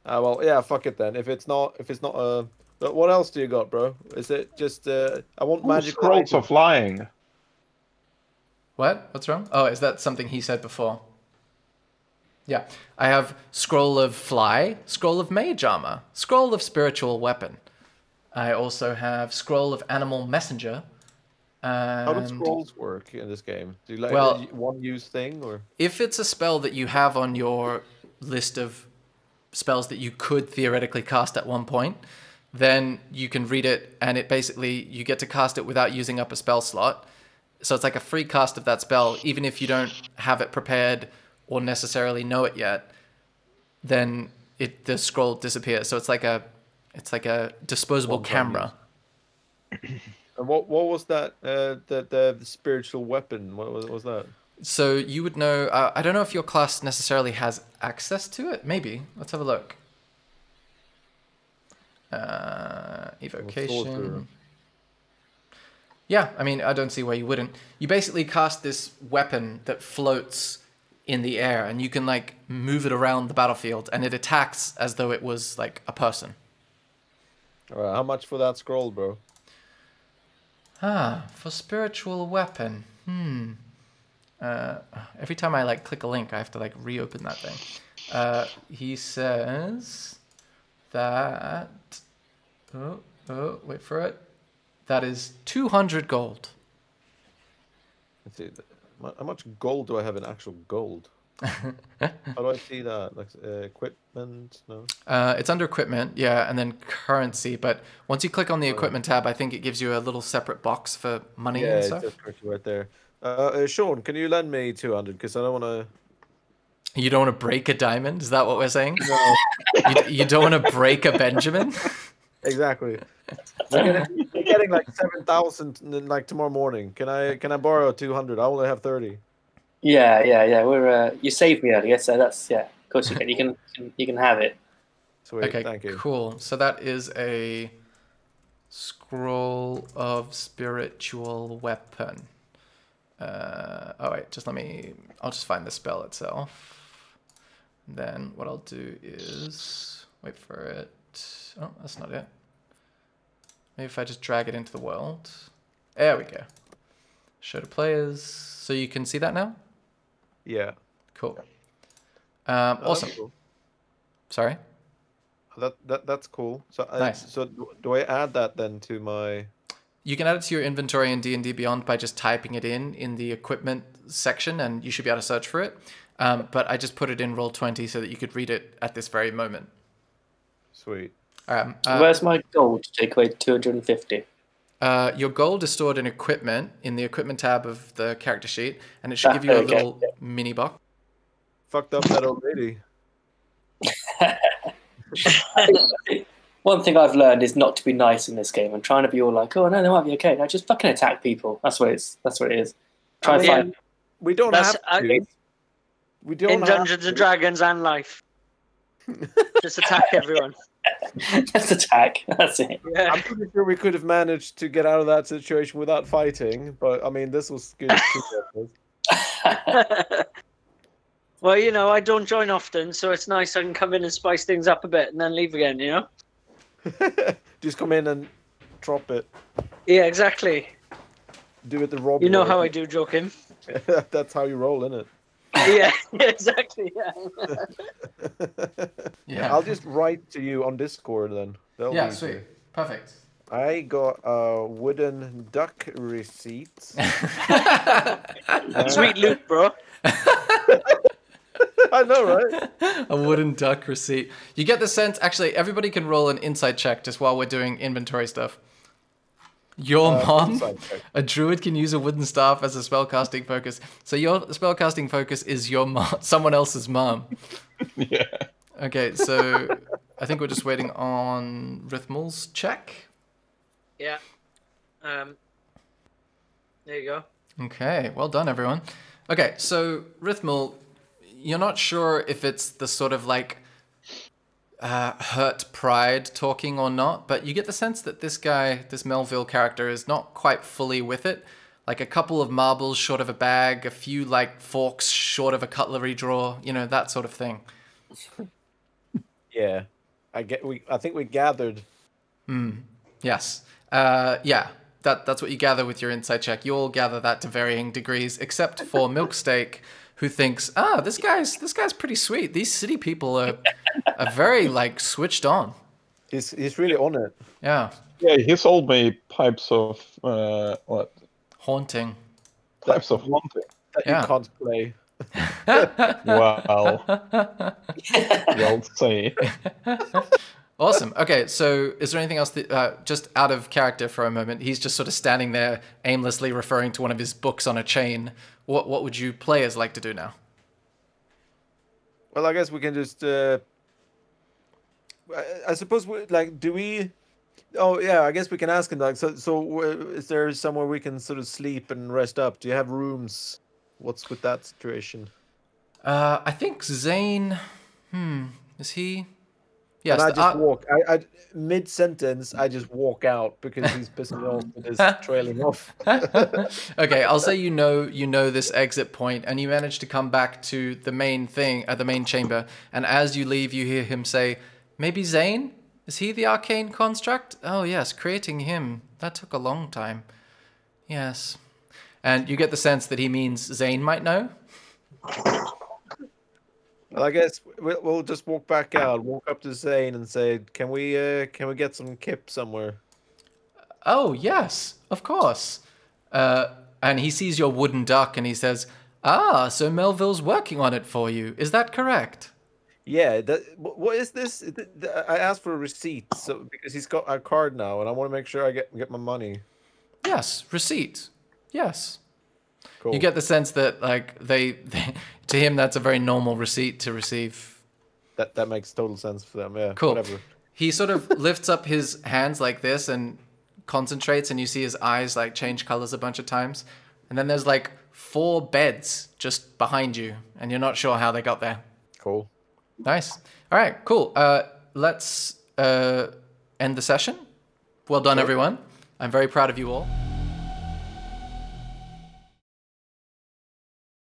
Ah, well, yeah, fuck it then. If it's not, if it's not, uh, but what else do you got, bro? Is it just, uh, I want Ooh, magic scrolls of flying. What? What's wrong? Oh, is that something he said before? Yeah. I have scroll of fly, scroll of mage armor, scroll of spiritual weapon. I also have scroll of animal messenger. And How do scrolls work in this game? Do you like Well- one use thing or? if it's a spell that you have on your list of spells that you could theoretically cast at one point, then you can read it and it basically you get to cast it without using up a spell slot. So it's like a free cast of that spell, even if you don't have it prepared or necessarily know it yet, then it the scroll disappears. So it's like a it's like a disposable One-time camera. And what what was that? Uh, the the spiritual weapon. What was, what was that? So you would know. Uh, I don't know if your class necessarily has access to it. Maybe. Let's have a look. Uh, evocation. Yeah, I mean, I don't see why you wouldn't. You basically cast this weapon that floats in the air, and you can like move it around the battlefield, and it attacks as though it was like a person. How much for that scroll, bro? Ah, for spiritual weapon. Hmm. Uh, every time I like click a link, I have to like reopen that thing. Uh, he says that. Oh, oh, wait for it. That is 200 gold. Let's see. How much gold do I have in actual gold? How do I see that? Like uh, equipment? No. Uh, it's under equipment, yeah, and then currency. But once you click on the equipment tab, I think it gives you a little separate box for money Yeah, and it's stuff. just currency right there. Uh, uh, Sean, can you lend me two hundred? Because I don't want to. You don't want to break a diamond? Is that what we're saying? No, you, you don't want to break a Benjamin? exactly. We're getting, we're getting like seven thousand like tomorrow morning. Can I can I borrow two hundred? I only have thirty. Yeah, yeah, yeah. We're uh, you saved me earlier, so that's yeah. Of course you can. You can you can have it. Sweet, Okay, thank you. cool. So that is a scroll of spiritual weapon. Uh, oh wait, just let me. I'll just find the spell itself. Then what I'll do is wait for it. Oh, that's not it. Maybe if I just drag it into the world. There we go. Show to players. So you can see that now? Yeah. Cool. Um, Oh, awesome. cool. Sorry? That, that that's cool. So Nice. so do- do I add that then to my? You can add it to your inventory in D&D Beyond by just typing it in in the equipment section and you should be able to search for it. Um, but I just put it in Roll20 so that you could read it at this very moment. Sweet. Um, uh, Where's my gold to take away 250? Uh, your gold is stored in equipment in the equipment tab of the character sheet, and it should Ah, give you a okay, little yeah. Mini box. Fucked up that old lady. One thing I've learned is not to be nice in this game. I'm trying to be all like, oh no, they might be okay. No, just fucking attack people. That's what it's. That's what it is. Try I and mean, find. We don't That's- have I- to. We don't In Dungeons to. and Dragons and life. Just attack everyone. just attack. That's it. Yeah. I'm pretty sure we could have managed to get out of that situation without fighting, but I mean, this was good. Too, well, you know, I don't join often, so it's nice I can come in and spice things up a bit and then leave again, you know? Just come in and drop it. Yeah, exactly. Do it the Rob. You know way. how I do, joking. That's how you roll, isn't yeah, exactly. Yeah. Yeah. I'll just write to you on Discord then. That'll yeah, be sweet. easier. Perfect. I got a wooden duck receipt. Sweet loot, bro. I know, right? a wooden duck receipt. You get the sense, actually, everybody can roll an insight check just while we're doing inventory stuff. Your Uh, mom, a druid can use a wooden staff as a spellcasting focus. So your spellcasting focus is your mom, someone else's mom. yeah. Okay, so I think we're just waiting on Rithmal's check. Yeah. Um. There you go. Okay, well done, everyone. Okay, so Rithmal, you're not sure if it's the sort of like uh, hurt pride talking or not, but you get the sense that this guy, this Melville character, is not quite fully with it. Like a couple of marbles short of a bag, a few like forks short of a cutlery drawer, you know, that sort of thing. Yeah. I get. We. I think we gathered. Yes. Uh, yeah, that, that's what you gather with your insight check. You all gather that to varying degrees, except for Milksteak, who thinks, ah, this guy's this guy's pretty sweet. These city people are, are very like switched on. He's. He's really on it. Yeah, Yeah, he sold me pipes of uh, what? haunting. Pipes of haunting. That Yeah. you can't play. Wow. well say. Awesome. Okay, so is there anything else that, uh, just out of character for a moment? He's just sort of standing there aimlessly referring to one of his books on a chain. What what would you players like to do now? Well, I guess we can just. Uh, I, I suppose we like. Do we? Oh yeah, I guess we can ask him. Like, so, so where- is there somewhere we can sort of sleep and rest up? Do you have rooms? What's with that situation? Uh, I think Zane. Hmm. Is he? Yes. and I just walk. I, I mid sentence, I just walk out because he's pissing me off with his trailing off. okay, I'll say you know you know this exit point, and you manage to come back to the main thing at the main chamber. And as you leave, you hear him say, "Maybe Zane? Is he the arcane construct? Oh yes, creating him that took a long time. Yes." And you get the sense that he means Zane might know. Well, I guess we'll, we'll just walk back out, walk up to Zane and say, "Can we, uh, can we get some kip somewhere?" Oh yes, of course. Uh, and he sees your wooden duck, and he says, "Ah, so Melville's working on it for you. Is that correct?" Yeah, that, what is this? Th- th- I asked for a receipt, so because he's got a card now, and I want to make sure I get get my money. Yes, receipt. Yes. Cool. You get the sense that like they, they to him that's a very normal receipt to receive. that. That makes total sense for them. Yeah. Cool. Whatever. He sort of lifts up his hands like this and concentrates and you see his eyes like change colors a bunch of times. And then there's like four beds just behind you and you're not sure how they got there. Cool. Nice. All right, cool. Uh let's uh end the session. Well done everyone. I'm very proud of you all.